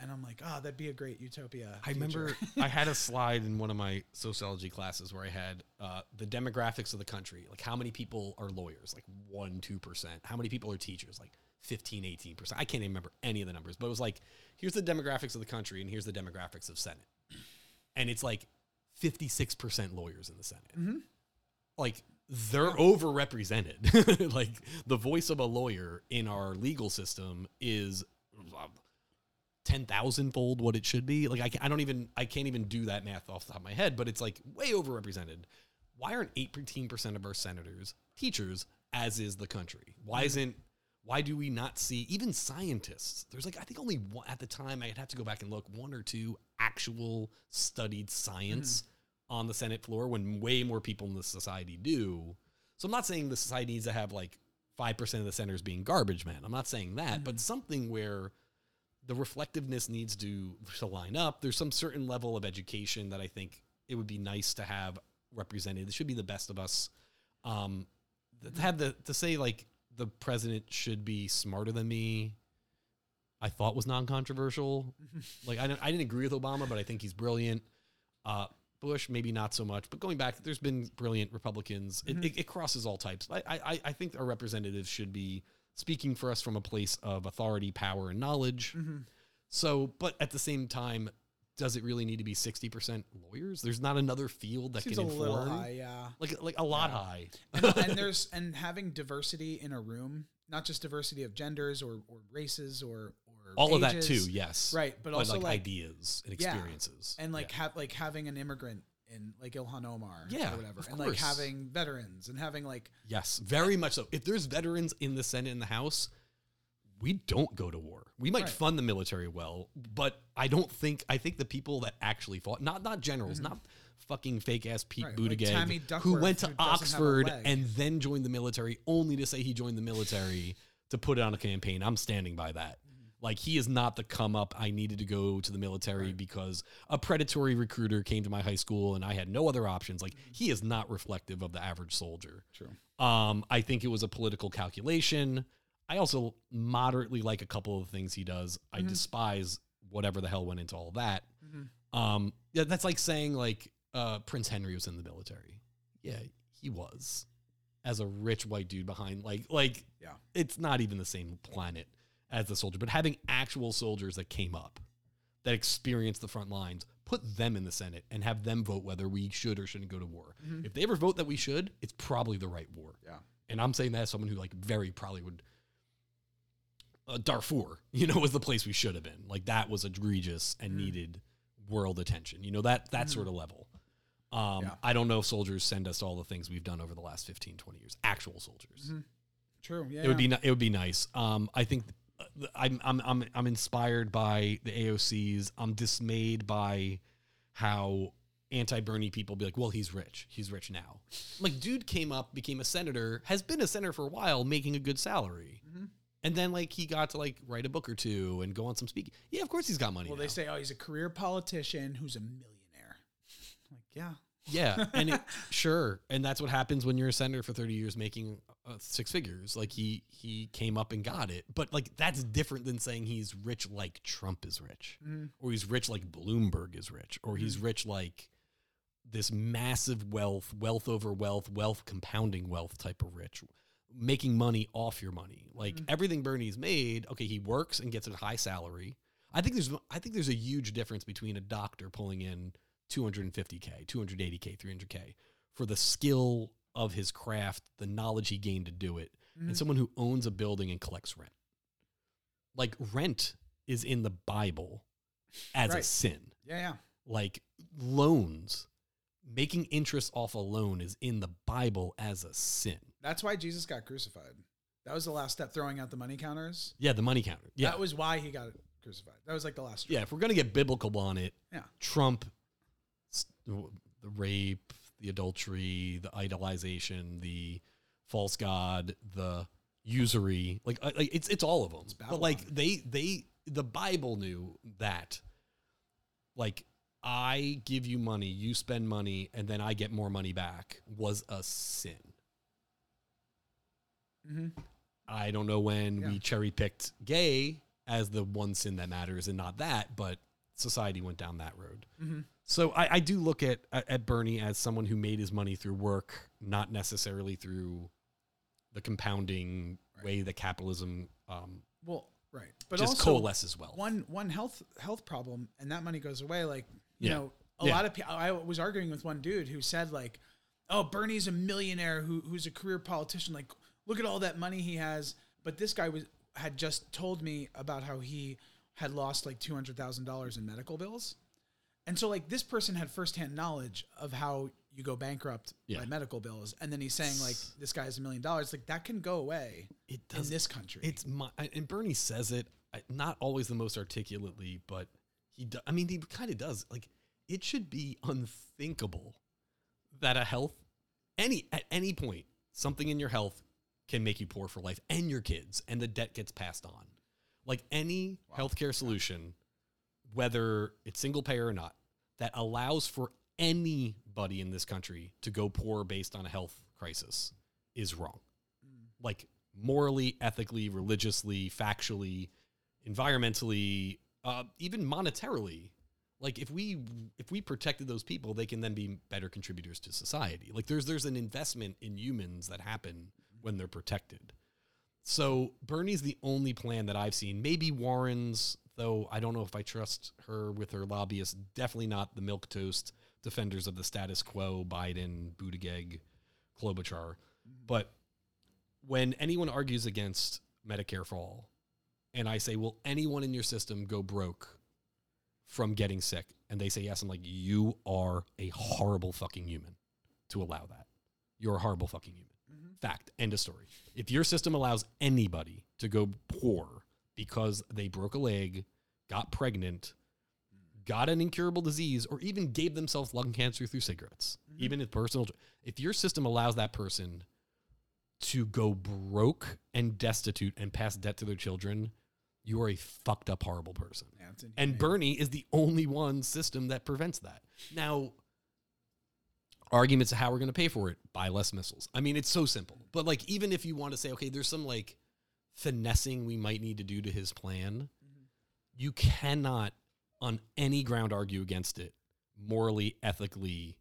Speaker 1: And I'm like, "Oh, that'd be a great utopia."
Speaker 2: I
Speaker 1: future."
Speaker 2: remember I had a slide in one of my sociology classes where I had uh, the demographics of the country. Like, how many people are lawyers? Like, 1%, 2%. How many people are teachers? Like, 15, 18%. I can't even remember any of the numbers, but it was like, here's the demographics of the country and here's the demographics of Senate. And it's like 56% lawyers in the Senate. Like, they're overrepresented. like, the voice of a lawyer in our legal system is uh, ten thousand fold what it should be. Like I, I don't even I can't even do that math off the top of my head, but it's like way overrepresented. Why aren't eighteen percent of our senators teachers, as is the country? Why isn't why do we not see even scientists? There's like I think only one at the time I'd have to go back and look one or two actual studied science on the Senate floor when way more people in the society do. So I'm not saying the society needs to have like five percent of the senators being garbage men. I'm not saying that, but something where the reflectiveness needs to to line up. There's some certain level of education that I think it would be nice to have represented. It should be the best of us. Um, to have the to say like the president should be smarter than me. I thought was non-controversial. like I didn't, I didn't agree with Obama, but I think he's brilliant. Uh, Bush, maybe not so much, but going back, there's been brilliant Republicans. It, it, it crosses all types. I, I, I think our representatives should be speaking for us from a place of authority, power, and knowledge. Mm-hmm. So, but at the same time, does it really need to be 60% lawyers? There's not another field that
Speaker 1: Seems
Speaker 2: can
Speaker 1: a little high, yeah.
Speaker 2: Like, like a lot high.
Speaker 1: and, and there's and having diversity in a room, not just diversity of genders or, or races or or
Speaker 2: All of that too, yes.
Speaker 1: Right, but also,
Speaker 2: like,
Speaker 1: like-
Speaker 2: ideas and
Speaker 1: Yeah.
Speaker 2: experiences.
Speaker 1: and like
Speaker 2: Yeah.
Speaker 1: have like having an immigrant in like Ilhan Omar,
Speaker 2: Yeah,
Speaker 1: or whatever, and like
Speaker 2: course.
Speaker 1: having veterans and having like
Speaker 2: Yes, very much so. If there's veterans in the Senate and the House, we don't go to war. We might
Speaker 1: Right.
Speaker 2: fund the military well, but I don't think I think the people that actually fought, not not generals, not fucking fake ass Pete
Speaker 1: Mm-hmm. Right,
Speaker 2: Buttigieg,
Speaker 1: Tammy
Speaker 2: who went to
Speaker 1: who doesn't have a
Speaker 2: Oxford and then joined the military only to say he joined the military to put it on a campaign. I'm standing by that.
Speaker 1: Mm-hmm.
Speaker 2: Like he is not the come up. I needed to go to the military because a predatory recruiter came to my high school and I had no other options. Like he is not reflective of the average soldier.
Speaker 1: True.
Speaker 2: Um, I think it was a political calculation. I also moderately like a couple of things he does. I despise whatever the hell went into all that. Um, yeah, that's like saying like uh, Prince Henry was in the military. Yeah, he was as a rich white dude behind like like
Speaker 1: Yeah.
Speaker 2: it's not even the same planet as the soldier, but having actual soldiers that came up that experienced the front lines, put them in the Senate and have them vote whether we should or shouldn't go to war. If they ever vote that we should, it's probably the right war.
Speaker 1: Yeah.
Speaker 2: And I'm saying that as someone who like very probably would. Uh, Darfur, you know, was the place we should have been. Like that was egregious and needed world attention. You know that that sort of level. Um,
Speaker 1: Yeah.
Speaker 2: I don't know if soldiers send us all the things we've done over the last 15, 20 years. Actual soldiers.
Speaker 1: True. Yeah.
Speaker 2: It would be it would be nice. Um, I think th- I'm I'm I'm I'm inspired by the AOCs. I'm dismayed by how anti-Bernie people be like, "Well, he's rich. He's rich now." Like, dude came up, became a senator, has been a senator for a while, making a good salary,
Speaker 1: Mm-hmm.
Speaker 2: and then like he got to like write a book or two and go on some speaking. Yeah, of course he's got money.
Speaker 1: Well,
Speaker 2: now.
Speaker 1: they say, oh, he's a career politician who's a millionaire. Like, yeah.
Speaker 2: Yeah, and it, sure, and that's what happens when you're a senator for 30 years making uh, six figures. Like he he came up and got it, but like that's different than saying he's rich like Trump is rich, mm-hmm. or he's rich like Bloomberg is rich, or he's mm-hmm. rich like this massive wealth, wealth over wealth, wealth compounding wealth type of rich, making money off your money. Like mm-hmm. everything Bernie's made, okay, he works and gets a high salary. I think there's I think there's a huge difference between a doctor pulling in 250k, 280k, 300k for the skill of his craft, the knowledge he gained to do it, and mm-hmm. someone who owns a building and collects rent. Like rent is in the Bible as a sin.
Speaker 1: Yeah. Yeah.
Speaker 2: Like loans, making interest off a loan is in the Bible as a sin.
Speaker 1: That's why Jesus got crucified. That was the last step, throwing out the money counters.
Speaker 2: Yeah, the money counter. Yeah.
Speaker 1: That was why he got crucified. That was like the last.
Speaker 2: yeah, if we're going to get biblical on it,
Speaker 1: Yeah.
Speaker 2: Trump, the rape, the adultery, the idolization, the false god, the usury, like like it's it's all of them. But like they they the Bible knew that like I give you money, you spend money, and then I get more money back was a sin. Mm-hmm. I don't know when we cherry picked gay as the one sin that matters and not that, but society went down that road. Mm-hmm. So I, I do look at at Bernie as someone who made his money through work, not necessarily through the compounding way that capitalism um,
Speaker 1: Well, right. But
Speaker 2: just
Speaker 1: also,
Speaker 2: coalesces well.
Speaker 1: one one health health problem and that money goes away like you
Speaker 2: Yeah.
Speaker 1: know a
Speaker 2: Yeah.
Speaker 1: lot of people i was arguing with one dude who said like oh bernie's a millionaire who, who's a career politician like look at all that money he has but this guy was had just told me about how he had lost like $200000 in medical bills and so like this person had firsthand knowledge of how you go bankrupt
Speaker 2: Yeah.
Speaker 1: by medical bills and then he's saying like this guy has a million dollars like that can go away
Speaker 2: It does in
Speaker 1: this country
Speaker 2: It's my and Bernie says it not always the most articulately, but he. Do, I mean, he kind of does. Like it should be unthinkable that a health any at any point something in your health can make you poor for life and your kids, and the debt gets passed on. Like any healthcare solution, whether it's single payer or not, that allows for anybody in this country to go poor based on a health crisis is wrong like morally, ethically, religiously, factually, environmentally, uh, even monetarily. Like if we if we protected those people, they can then be better contributors to society. Like there's there's an investment in humans that happen when they're protected. So Bernie's the only plan that I've seen. Maybe Warren's, though I don't know if I trust her with her lobbyists. Definitely not the milk toast defenders of the status quo, Biden, Buttigieg, Klobuchar. But when anyone argues against Medicare for all, and I say, "Will anyone in your system go broke from getting sick?" and they say yes, I'm like, "You are a horrible fucking human to allow that. You're a horrible fucking human." Mm-hmm. Fact. End of story. If your system allows anybody to go poor because they broke a leg, got pregnant, got an incurable disease, or even gave themselves lung cancer through cigarettes, mm-hmm. even if personal, if your system allows that person to go broke and destitute and pass debt to their children, you are a fucked up, horrible person.
Speaker 1: Yeah,
Speaker 2: And. Bernie is the only one system that prevents that. Now, arguments of how we're going to pay for it buy less missiles. I mean, it's so simple. But like, even if you want to say, okay, there's some like finessing we might need to do to his plan, mm-hmm. you cannot on any ground argue against it morally, ethically.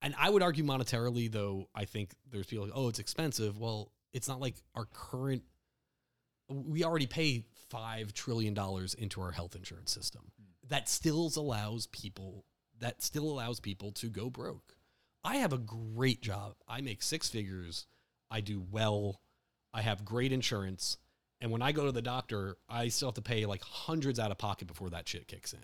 Speaker 2: And I would argue monetarily, though. I think there's people like, oh, it's expensive. Well, it's not like our current. We already pay five trillion dollars into our health insurance system. Hmm. That still allows people. That still allows people to go broke. I have a great job. I make six figures. I do well. I have great insurance. And when I go to the doctor, I still have to pay like hundreds out of pocket before that shit kicks in.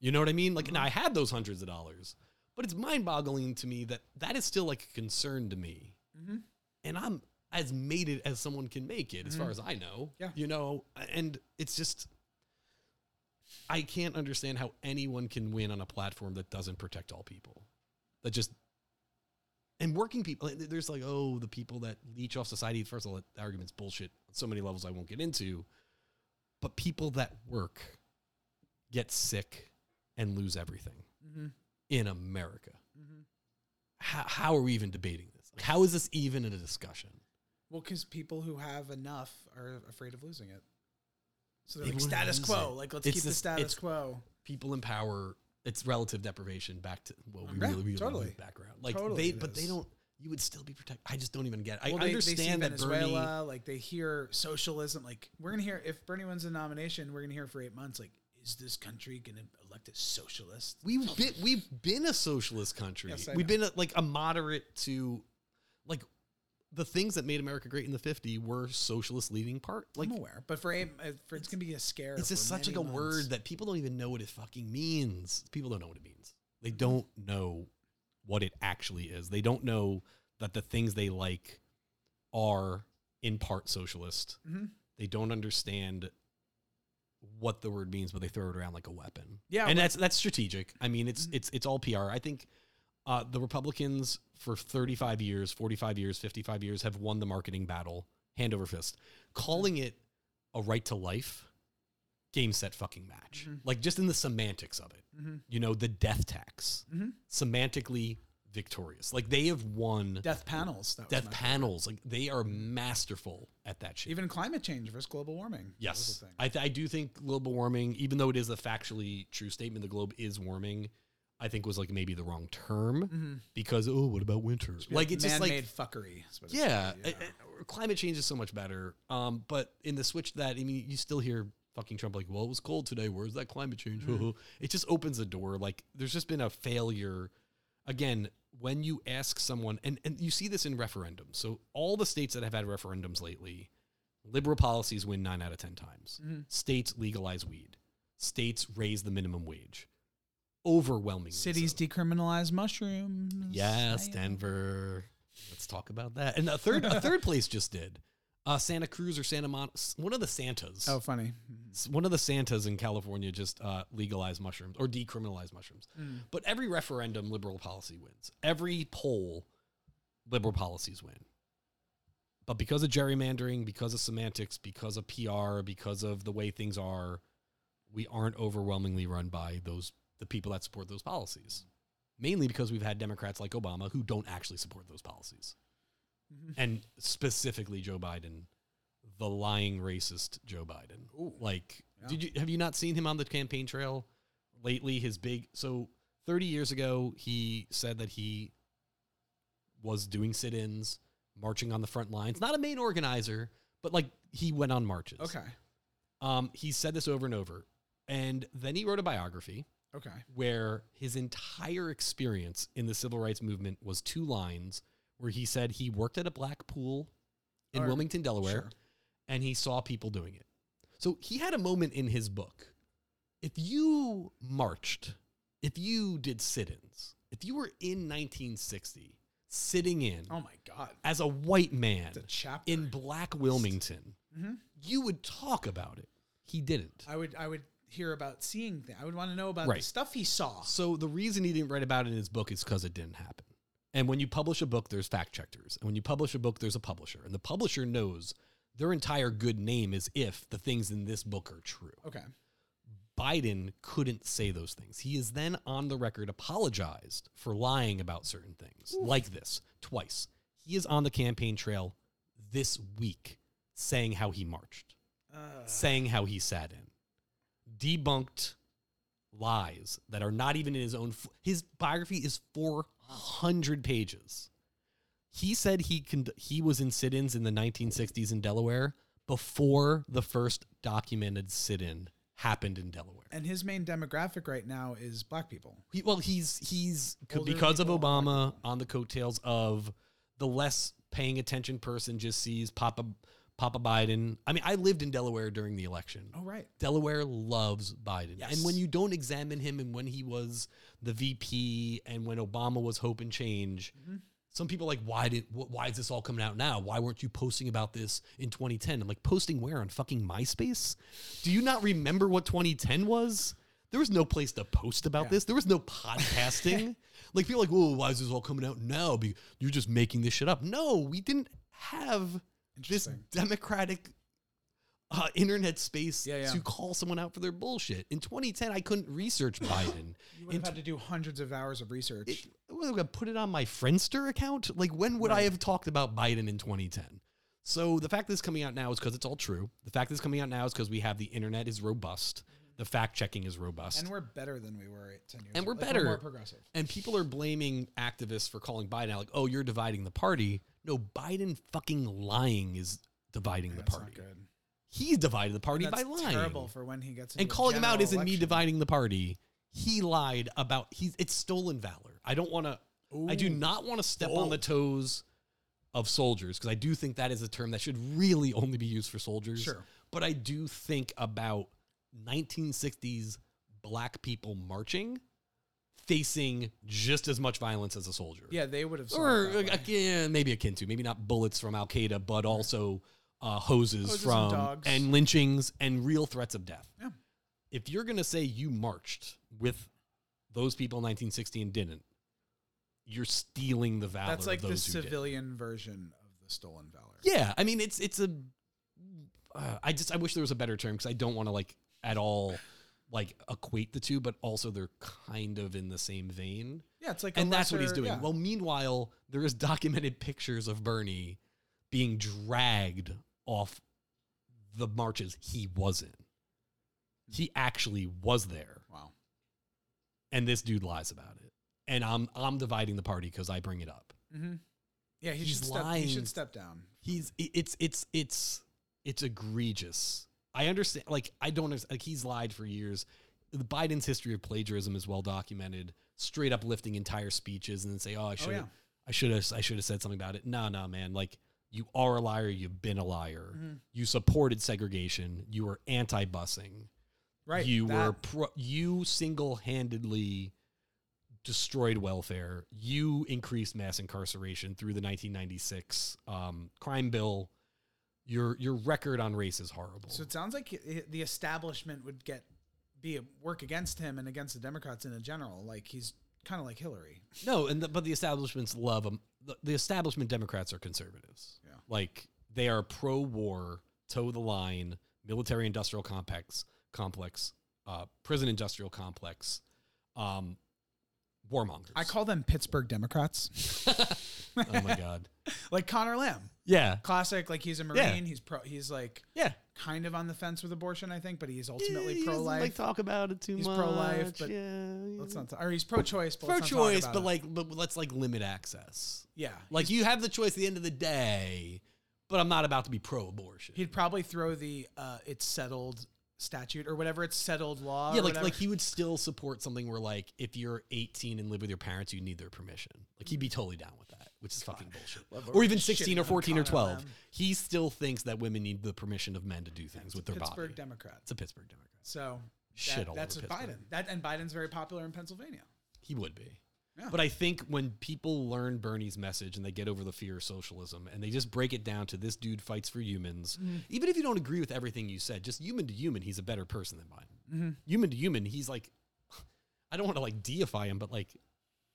Speaker 2: You know what I mean? Like, now I had those hundreds of dollars, but it's mind boggling to me that that is still like a concern to me.
Speaker 1: Mhm.
Speaker 2: And I'm as made it as someone can make it, as far as I know.
Speaker 1: Yeah.
Speaker 2: You know, and it's just, I can't understand how anyone can win on a platform that doesn't protect all people. That just, and working people, there's like, oh, the people that leech off society. First of all, that argument's bullshit on so many levels I won't get into. But people that work get sick and lose everything
Speaker 1: Mhm.
Speaker 2: in America.
Speaker 1: Mhm.
Speaker 2: How, how are we even debating this? Like, how is this even in a discussion?
Speaker 1: Well, because people who have enough are afraid of losing it. So they're
Speaker 2: They
Speaker 1: like status quo.
Speaker 2: it.
Speaker 1: Like let's
Speaker 2: It's
Speaker 1: keep the status quo.
Speaker 2: People in power, it's relative deprivation back to well, we
Speaker 1: Yeah,
Speaker 2: really, really
Speaker 1: totally.
Speaker 2: background. Like
Speaker 1: Totally
Speaker 2: they, but they don't. You would still be protected. I just don't even get. It. I
Speaker 1: they,
Speaker 2: understand
Speaker 1: they
Speaker 2: that Bernie.
Speaker 1: Like they hear socialism. Like we're gonna hear if Bernie wins the nomination, we're gonna hear for eight months. Like, is this country gonna elect a socialist?
Speaker 2: We've been we've been a socialist country.
Speaker 1: Yes,
Speaker 2: we've
Speaker 1: know.
Speaker 2: been a, like a moderate to, like, the things that made America great in the '50s were socialist leading part. Like
Speaker 1: I'm aware, but for eight, uh, for it's gonna be a scare.
Speaker 2: it's just such like
Speaker 1: many
Speaker 2: a word that people don't even know what it fucking means. People don't know what it means. They don't know what it actually is. They don't know that the things they like are in part socialist.
Speaker 1: Mhm.
Speaker 2: They don't understand what the word means, but they throw it around like a weapon.
Speaker 1: Yeah,
Speaker 2: and
Speaker 1: well-
Speaker 2: that's that's strategic. I mean, it's
Speaker 1: Mhm.
Speaker 2: it's it's all PR. I think uh, the Republicans for 35 years, 45 years, 55 years have won the marketing battle hand over fist. Calling it a right to life, game set fucking match.
Speaker 1: Mhm.
Speaker 2: Like just in the semantics of it.
Speaker 1: Mhm.
Speaker 2: You know, the death tax,
Speaker 1: Mhm.
Speaker 2: semantically victorious. Like they have won
Speaker 1: Death panels.
Speaker 2: Death panels. Like they are masterful at that shit.
Speaker 1: Even climate change versus global warming.
Speaker 2: Yes. I, th- I do think global warming, even though it is a factually true statement, the globe is warming. I think was like maybe the wrong term
Speaker 1: Mhm.
Speaker 2: because oh, what about winter? Like it's just like
Speaker 1: man-made fuckery. is what it's
Speaker 2: yeah,
Speaker 1: called,
Speaker 2: I- I- climate change is so much better. Um, but in the switch to that, I mean, you still hear fucking Trump like, well, it was cold today. Where's that climate change?
Speaker 1: Mm-hmm.
Speaker 2: it just opens the door. Like there's just been a failure. Again, when you ask someone, and, and you see this in referendums. So all the states that have had referendums lately, liberal policies win nine out of 10 times.
Speaker 1: Mhm.
Speaker 2: States legalize weed. States raise the minimum wage. Overwhelmingly.
Speaker 1: Cities
Speaker 2: so.
Speaker 1: decriminalize mushrooms.
Speaker 2: Yes,
Speaker 1: I-
Speaker 2: Denver. Let's talk about that. And a third, a third place just did. Uh, Santa Cruz or Santa Mon, one of the Santas.
Speaker 1: Oh, funny.
Speaker 2: One of the Santas in California just uh, legalized mushrooms or decriminalized mushrooms.
Speaker 1: Mm.
Speaker 2: But every referendum, liberal policy wins. Every poll, liberal policies win. But because of gerrymandering, because of semantics, because of PR, because of the way things are, we aren't overwhelmingly run by those the people that support those policies. Mainly because we've had Democrats like Obama who don't actually support those policies.
Speaker 1: Mhm.
Speaker 2: And specifically Joe Biden, the lying racist Joe Biden.
Speaker 1: Ooh.
Speaker 2: Like,
Speaker 1: Yeah.
Speaker 2: did you have you not seen him on the campaign trail lately his big so 30 years ago he said that he was doing sit-ins marching on the front lines not a main organizer but like he went on marches
Speaker 1: Okay.
Speaker 2: um he said this over and over and then he wrote a biography
Speaker 1: Okay.
Speaker 2: where his entire experience in the civil rights movement was two lines where he said he worked at a black pool in
Speaker 1: Or-
Speaker 2: Wilmington, Delaware,
Speaker 1: Sure.
Speaker 2: and he saw people doing it. So he had a moment in his book. If you marched, if you did sit ins, if you were in 1960 sitting in
Speaker 1: Oh my God.
Speaker 2: as a white man
Speaker 1: chapter.
Speaker 2: in black Wilmington,
Speaker 1: Mhm.
Speaker 2: you would talk about it. He didn't.
Speaker 1: I would I would hear about seeing things. I would want to know about the stuff he saw.
Speaker 2: So the reason he didn't write about it in his book is because it didn't happen. And when you publish a book, there's fact checkers. And when you publish a book, there's a publisher. And the publisher knows their entire good name is if the things in this book are true.
Speaker 1: Okay.
Speaker 2: Biden couldn't say those things. He is then on the record apologized for lying about certain things, like this twice. He is on the campaign trail this week saying how he marched,
Speaker 1: Uh,
Speaker 2: saying how he sat in, debunked lies that are not even in his own. F- his biography is 400 pages. He said he con- he was in sit-ins in the 1960s in Delaware before the first documented sit-in happened in Delaware.
Speaker 1: and his main demographic right now is black people.
Speaker 2: He, well, he's he's
Speaker 1: Older
Speaker 2: because of
Speaker 1: people,
Speaker 2: Obama on the coattails of the less paying attention person just sees Papa Papa Biden. I mean, I lived in Delaware during the election.
Speaker 1: Oh right.
Speaker 2: Delaware loves Biden.
Speaker 1: Yes.
Speaker 2: And when you don't examine him and when he was the VP and when Obama was hope and change,
Speaker 1: Mm-hmm.
Speaker 2: some people are like, why did wh- why is this all coming out now? Why weren't you posting about this in 2010? I'm like, posting where on fucking MySpace? Do you not remember what 2010 was? There was no place to post about
Speaker 1: Yeah.
Speaker 2: this. There was no podcasting. like people are like, whoa, why is this all coming out now? Be- You're just making this shit up. No, we didn't have this democratic uh, internet space
Speaker 1: Yeah, yeah.
Speaker 2: to call someone out for their bullshit. In 2010, I couldn't research Biden.
Speaker 1: You would have had to do hundreds of hours of research.
Speaker 2: it, I gonna put it on my Friendster account? Like, when would I have talked about Biden in 2010? So the fact that it's coming out now is because it's all true. The fact that it's coming out now is because we have the internet is robust. The fact checking is robust.
Speaker 1: and we're better than we were at 10 years ago.
Speaker 2: And
Speaker 1: ago.
Speaker 2: we're
Speaker 1: Like,
Speaker 2: better.
Speaker 1: more progressive.
Speaker 2: And people are blaming activists for calling Biden out, like, oh, you're dividing the party. No, Biden fucking lying is dividing the
Speaker 1: That's
Speaker 2: party. He's divided the party by lying.
Speaker 1: terrible for when he gets
Speaker 2: and calling him out isn't me dividing the party. He lied about he's it's stolen valor. I don't want to. I do not want to step on the oh. toes of soldiers because I do think that is a term that should really only be used for soldiers.
Speaker 1: Sure.
Speaker 2: But I do think about 1960s black people marching, facing just as much violence as a soldier.
Speaker 1: Yeah, they would have.
Speaker 2: Or
Speaker 1: it that way.
Speaker 2: again, maybe akin to maybe not bullets from Al Qaeda, but also uh, hoses,
Speaker 1: Hoses
Speaker 2: from
Speaker 1: dogs.
Speaker 2: and lynchings and real threats of death.
Speaker 1: Yeah.
Speaker 2: If you're gonna say you marched with those people in 1960 and didn't, you're stealing the valor.
Speaker 1: That's like the
Speaker 2: who did.
Speaker 1: civilian version of the stolen valor.
Speaker 2: Yeah, I mean it's it's a. Uh, I just I wish there was a better term because I don't want to like at all like equate the two, but also they're kind of in the same vein
Speaker 1: Yeah, it's like,
Speaker 2: and that's what he's doing.
Speaker 1: yeah.
Speaker 2: Well, meanwhile, there is documented pictures of Bernie being dragged off the marches he was in. He actually was there,
Speaker 1: wow.
Speaker 2: and this dude lies about it. And I'm I'm dividing the party because I bring it up.
Speaker 1: Mm-hmm. Yeah, he
Speaker 2: He's
Speaker 1: should step.
Speaker 2: lying.
Speaker 1: He should step down.
Speaker 2: He's it's it's it's it's egregious. I understand. Like I don't. Like he's lied for years. The Biden's history of plagiarism is well documented. Straight up lifting entire speeches and then say, "Oh, I should have,
Speaker 1: yeah.
Speaker 2: I should have, I should have said something about it." No, no, man. Like you are a liar. You've been a liar.
Speaker 1: Mhm.
Speaker 2: You supported segregation. You were anti-busing.
Speaker 1: Right.
Speaker 2: You
Speaker 1: that-
Speaker 2: were pro, you single-handedly destroyed welfare. You increased mass incarceration through the 1996 um, crime bill. Your your record on race is horrible.
Speaker 1: So it sounds like the establishment would get be a, work against him and against the Democrats in a general. Like he's kind of like Hillary.
Speaker 2: no, and the, but the establishments love them. The, the establishment Democrats are conservatives.
Speaker 1: Yeah.
Speaker 2: Like they are pro-war, toe the line, military-industrial complex, complex, uh, prison-industrial complex, um, warmongers.
Speaker 1: I call them Pittsburgh Democrats,
Speaker 2: oh my god.
Speaker 1: like Connor Lamb.
Speaker 2: Yeah.
Speaker 1: Classic, like he's a marine.
Speaker 2: Yeah.
Speaker 1: He's pro. He's like
Speaker 2: Yeah.
Speaker 1: kind of on the fence with abortion, I think, but he's
Speaker 2: Yeah,
Speaker 1: ultimately
Speaker 2: he
Speaker 1: pro
Speaker 2: doesn't,
Speaker 1: life.
Speaker 2: Like talk about it too
Speaker 1: He's
Speaker 2: much.
Speaker 1: pro-life, but
Speaker 2: yeah.
Speaker 1: let's not, or he's
Speaker 2: pro
Speaker 1: not talk
Speaker 2: choice, but
Speaker 1: it.
Speaker 2: like, but let's like limit access.
Speaker 1: yeah,
Speaker 2: Like you have the choice at the end of the day, but I'm not about to be pro-abortion.
Speaker 1: he'd probably throw the uh, it's settled statute or whatever it's settled law.
Speaker 2: yeah, like
Speaker 1: whatever.
Speaker 2: like he would still support something where like if you're 18 and live with your parents, you need their permission. Like he'd be totally down with that, which is fucking bullshit.
Speaker 1: Love
Speaker 2: Or even 16 or 14 or 12. He still thinks that women need the permission of men to do things with their bodies.
Speaker 1: Pittsburgh
Speaker 2: body.
Speaker 1: Democrat.
Speaker 2: It's a Pittsburgh Democrat.
Speaker 1: So
Speaker 2: Shit all
Speaker 1: that's
Speaker 2: over
Speaker 1: Biden. That and Biden's very popular in Pennsylvania.
Speaker 2: He would be.
Speaker 1: Yeah.
Speaker 2: But I think when people learn Bernie's message and they get over the fear of socialism and they just break it down to this dude fights for humans,
Speaker 1: Mm-hmm.
Speaker 2: even if you don't agree with everything you said, just human to human, he's a better person than Biden.
Speaker 1: Mm-hmm.
Speaker 2: Human to human, he's like, I don't want to like deify him, but like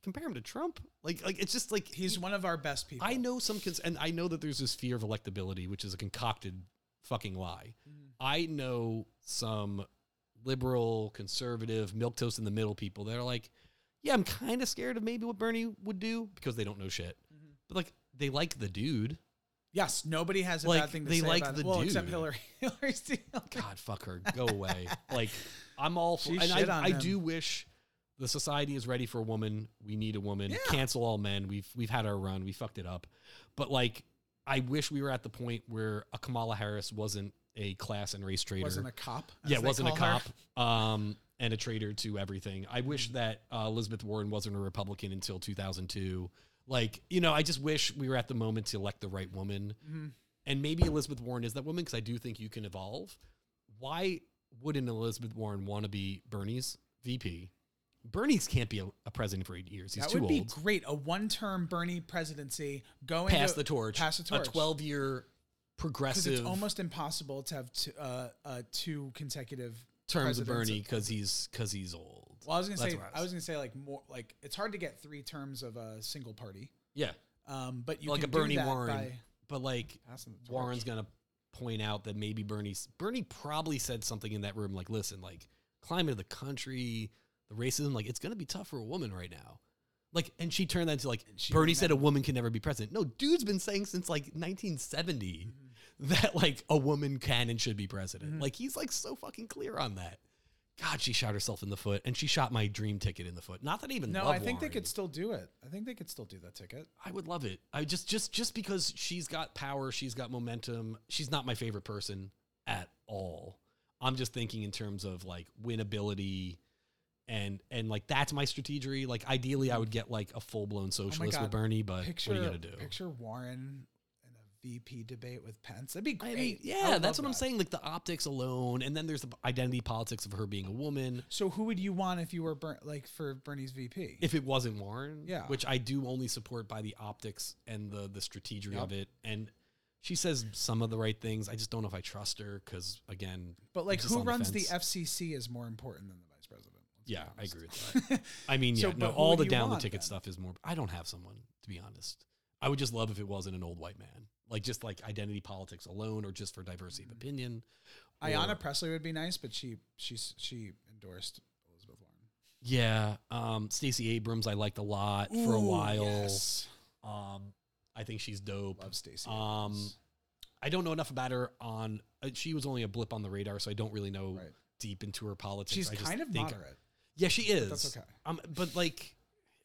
Speaker 2: compare him to Trump. Like, like it's just like
Speaker 1: He's one of our best people.
Speaker 2: I know some, cons- and I know that there's this fear of electability, which is a concocted fucking lie.
Speaker 1: Mm.
Speaker 2: I know some liberal, conservative, milk toast in the middle people that are like, yeah, I'm kind of scared of maybe what Bernie would do because they don't know shit.
Speaker 1: Mm-hmm.
Speaker 2: But like, they like the dude.
Speaker 1: yes, nobody has a
Speaker 2: Like,
Speaker 1: bad thing to
Speaker 2: they
Speaker 1: say
Speaker 2: like
Speaker 1: about
Speaker 2: the
Speaker 1: it. Well, except
Speaker 2: dude.
Speaker 1: Hillary. Hillary.
Speaker 2: God, fuck her. Go away. like, I'm all for,
Speaker 1: She
Speaker 2: and
Speaker 1: shit
Speaker 2: I, I do wish the society is ready for a woman. We need a woman.
Speaker 1: Yeah.
Speaker 2: Cancel all men. We've we've had our run. We fucked it up. But like, I wish we were at the point where a Kamala Harris wasn't a class and race traitor.
Speaker 1: Wasn't a cop.
Speaker 2: yeah, wasn't a cop. Um, and a traitor to everything. I wish that uh, Elizabeth Warren wasn't a Republican until 2002. Like, you know, I just wish we were at the moment to elect the right woman.
Speaker 1: Mm-hmm.
Speaker 2: And maybe Elizabeth Warren is that woman because I do think you can evolve. Why wouldn't Elizabeth Warren want to be Bernie's VP? Bernie's can't be a, a president for eight years. He's
Speaker 1: That
Speaker 2: too old.
Speaker 1: That would be great. A one-term Bernie presidency going
Speaker 2: Pass
Speaker 1: to-
Speaker 2: the torch.
Speaker 1: Pass the torch.
Speaker 2: A 12 year progressive
Speaker 1: it's almost impossible to have two, uh, uh, two consecutive
Speaker 2: terms of. Bernie because he's because he's old.
Speaker 1: Well, I was gonna
Speaker 2: That's
Speaker 1: say, I was gonna say like more like it's hard to get three terms of a single party.
Speaker 2: yeah.
Speaker 1: Um, but you
Speaker 2: like a Bernie Warren, but like
Speaker 1: passing the torch.
Speaker 2: Warren's gonna point out that maybe Bernie's Bernie probably said something in that room like, "Listen, like climate of the country, the racism, like it's gonna be tough for a woman right now." Like, and she turned that into like Bernie said a woman can never be president. No, dude's been saying since like 1970
Speaker 1: Mm-hmm.
Speaker 2: That like a woman can and should be president. Mm-hmm. Like he's like so fucking clear on that. God, she shot herself in the foot, and she shot my dream ticket in the foot. Not that I even
Speaker 1: No, I think they could still do it. I think they could still do that ticket.
Speaker 2: I would love it. I just just just because she's got power, she's got momentum. She's not my favorite person at all. I'm just thinking in terms of like winnability and and like that's my strategy. Like ideally I would get like a full-blown oh socialist
Speaker 1: God.
Speaker 2: with Bernie, but
Speaker 1: Picture,
Speaker 2: what are you to do?
Speaker 1: picture Warren VP debate with Pence. That'd be great.
Speaker 2: I mean, yeah,
Speaker 1: would
Speaker 2: that's what I'm saying. Like the optics alone, and then there's the identity politics of her being a woman.
Speaker 1: So who would you want if you were Ber- like for Bernie's VP?
Speaker 2: If it wasn't Warren,
Speaker 1: Yeah.
Speaker 2: which I do only support by the optics and the the strategy
Speaker 1: Yep.
Speaker 2: of it, and she says some of the right things. I just don't know if I trust her because again,
Speaker 1: but like, who runs the
Speaker 2: fence.
Speaker 1: FCC is more important than the vice president.
Speaker 2: Yeah, I agree with that. I mean, yeah,
Speaker 1: but
Speaker 2: no, all the down the ticket
Speaker 1: then?
Speaker 2: stuff is more. I don't have someone to be honest. I would just love if it wasn't an old white man, like just like identity politics alone, or just for diversity of opinion. or-
Speaker 1: Ayanna Pressley would be nice, but she she's she endorsed Elizabeth Warren
Speaker 2: yeah, um, Stacey Abrams, I liked a lot for a while.
Speaker 1: Yes.
Speaker 2: Um, I think she's dope.
Speaker 1: Love Stacey.
Speaker 2: Um,
Speaker 1: Abrams.
Speaker 2: I don't know enough about her. On uh, she was only a blip on the radar, so I don't really know
Speaker 1: Right.
Speaker 2: deep into her politics.
Speaker 1: she's
Speaker 2: I just
Speaker 1: kind of
Speaker 2: think-
Speaker 1: moderate.
Speaker 2: Yeah, she is.
Speaker 1: that's okay.
Speaker 2: Um, but like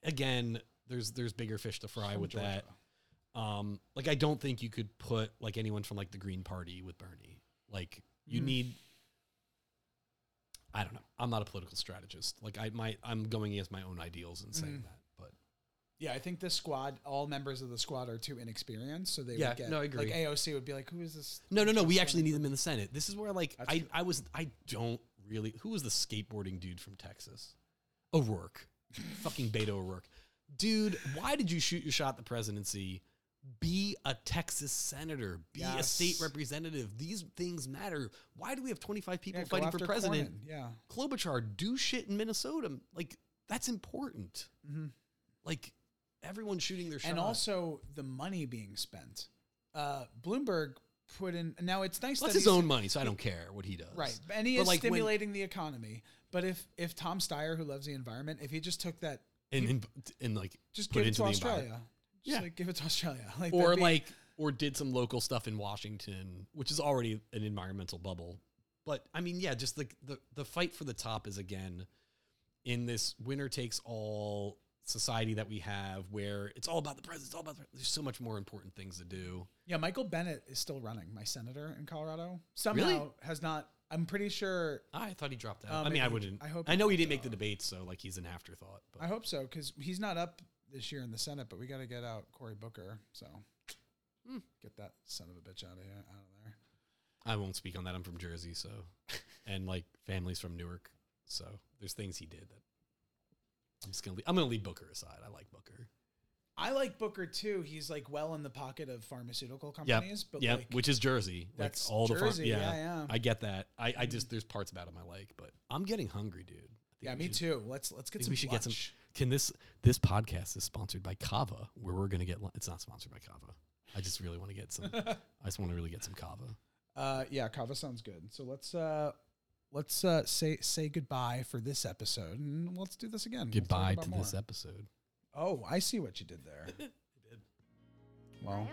Speaker 2: again, there's there's bigger fish to fry
Speaker 1: From
Speaker 2: with that. Um, like I don't think you could put like anyone from like the Green Party with Bernie. Like you
Speaker 1: Hmm.
Speaker 2: need. I don't know. I'm not a political strategist. Like I might, I'm going against my own ideals and saying
Speaker 1: Hmm.
Speaker 2: that. But
Speaker 1: Yeah, I think this squad, all members of the squad are too inexperienced, so they
Speaker 2: Yeah,
Speaker 1: would get
Speaker 2: no, I agree.
Speaker 1: like AOC would be like, "Who is this?"
Speaker 2: no, no, no. We actually need them in the Senate. This is where like
Speaker 1: That's
Speaker 2: I,
Speaker 1: true.
Speaker 2: I was, I don't really. Who was the skateboarding dude from Texas? O'Rourke, fucking Beto O'Rourke, dude. Why did you shoot your shot at the presidency? Be a Texas senator. Be a state representative. These things matter. Why do we have 25 people
Speaker 1: Yeah,
Speaker 2: fighting for president?
Speaker 1: Cornyn. Yeah,
Speaker 2: Klobuchar, do shit in Minnesota. Like that's important. Like everyone's shooting their shot.
Speaker 1: Mm-hmm. and also the money being spent. Uh, Bloomberg put in. Now it's nice
Speaker 2: that's his own money, so I don't care what he does.
Speaker 1: Right, and he
Speaker 2: But,
Speaker 1: is
Speaker 2: like, when-
Speaker 1: stimulating the economy. But if if Tom Steyer, who loves the environment, if he just took that,
Speaker 2: and and, and like
Speaker 1: just
Speaker 2: put
Speaker 1: give it
Speaker 2: into
Speaker 1: Australia. Just
Speaker 2: Yeah.
Speaker 1: like give it to Australia, like
Speaker 2: or
Speaker 1: be-
Speaker 2: like or did some local stuff in Washington, which is already an environmental bubble. But I mean, yeah, just the the, the fight for the top is again in this winner takes all society that we have where it's all about the president, it's all about the, there's so much more important things to do.
Speaker 1: Yeah, Michael Bennet is still running, my senator in Colorado. Somehow
Speaker 2: Really?
Speaker 1: has not. I'm pretty sure.
Speaker 2: I thought he dropped out.
Speaker 1: Oh,
Speaker 2: I um, mean, I wouldn't.
Speaker 1: I hope
Speaker 2: I know he didn't make the debate, so like he's an afterthought. But
Speaker 1: I hope so because he's not up this year in the Senate, but we got to get out Cory Booker. So
Speaker 2: Hmm.
Speaker 1: get that son of a bitch out of here, out of there.
Speaker 2: I won't speak on that. I'm from Jersey, so and like families from Newark, so there's things he did that I'm just gonna leave, I'm gonna leave Booker aside. I like Booker.
Speaker 1: I like Booker too. He's like well in the pocket of pharmaceutical
Speaker 2: Yeah,
Speaker 1: companies, but
Speaker 2: yeah,
Speaker 1: like
Speaker 2: which is Jersey. Like
Speaker 1: that's
Speaker 2: all the far- yeah,
Speaker 1: yeah, yeah.
Speaker 2: I get that. I, I just there's parts about him I like, but I'm getting hungry, dude.
Speaker 1: Yeah, me
Speaker 2: should-
Speaker 1: too. Let's let's get some.
Speaker 2: we should get some.
Speaker 1: Lunch.
Speaker 2: Can this this podcast is sponsored by Cava, where we're gonna get. It's not sponsored by Cava. I just really want to get some. I just want to really get some Cava.
Speaker 1: Uh, yeah, Cava sounds good. So let's uh, let's uh, say say goodbye for this episode, and let's do this again. We'll
Speaker 2: Goodbye to
Speaker 1: more.
Speaker 2: this episode.
Speaker 1: Oh, I see what you did there. Well,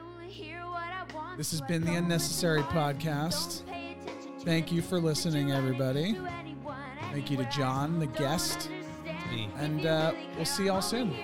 Speaker 3: This
Speaker 1: This has been the Unnecessary Podcast. Thank you for listening, everybody. Thank you to John, the guest, And uh, we'll see y'all soon.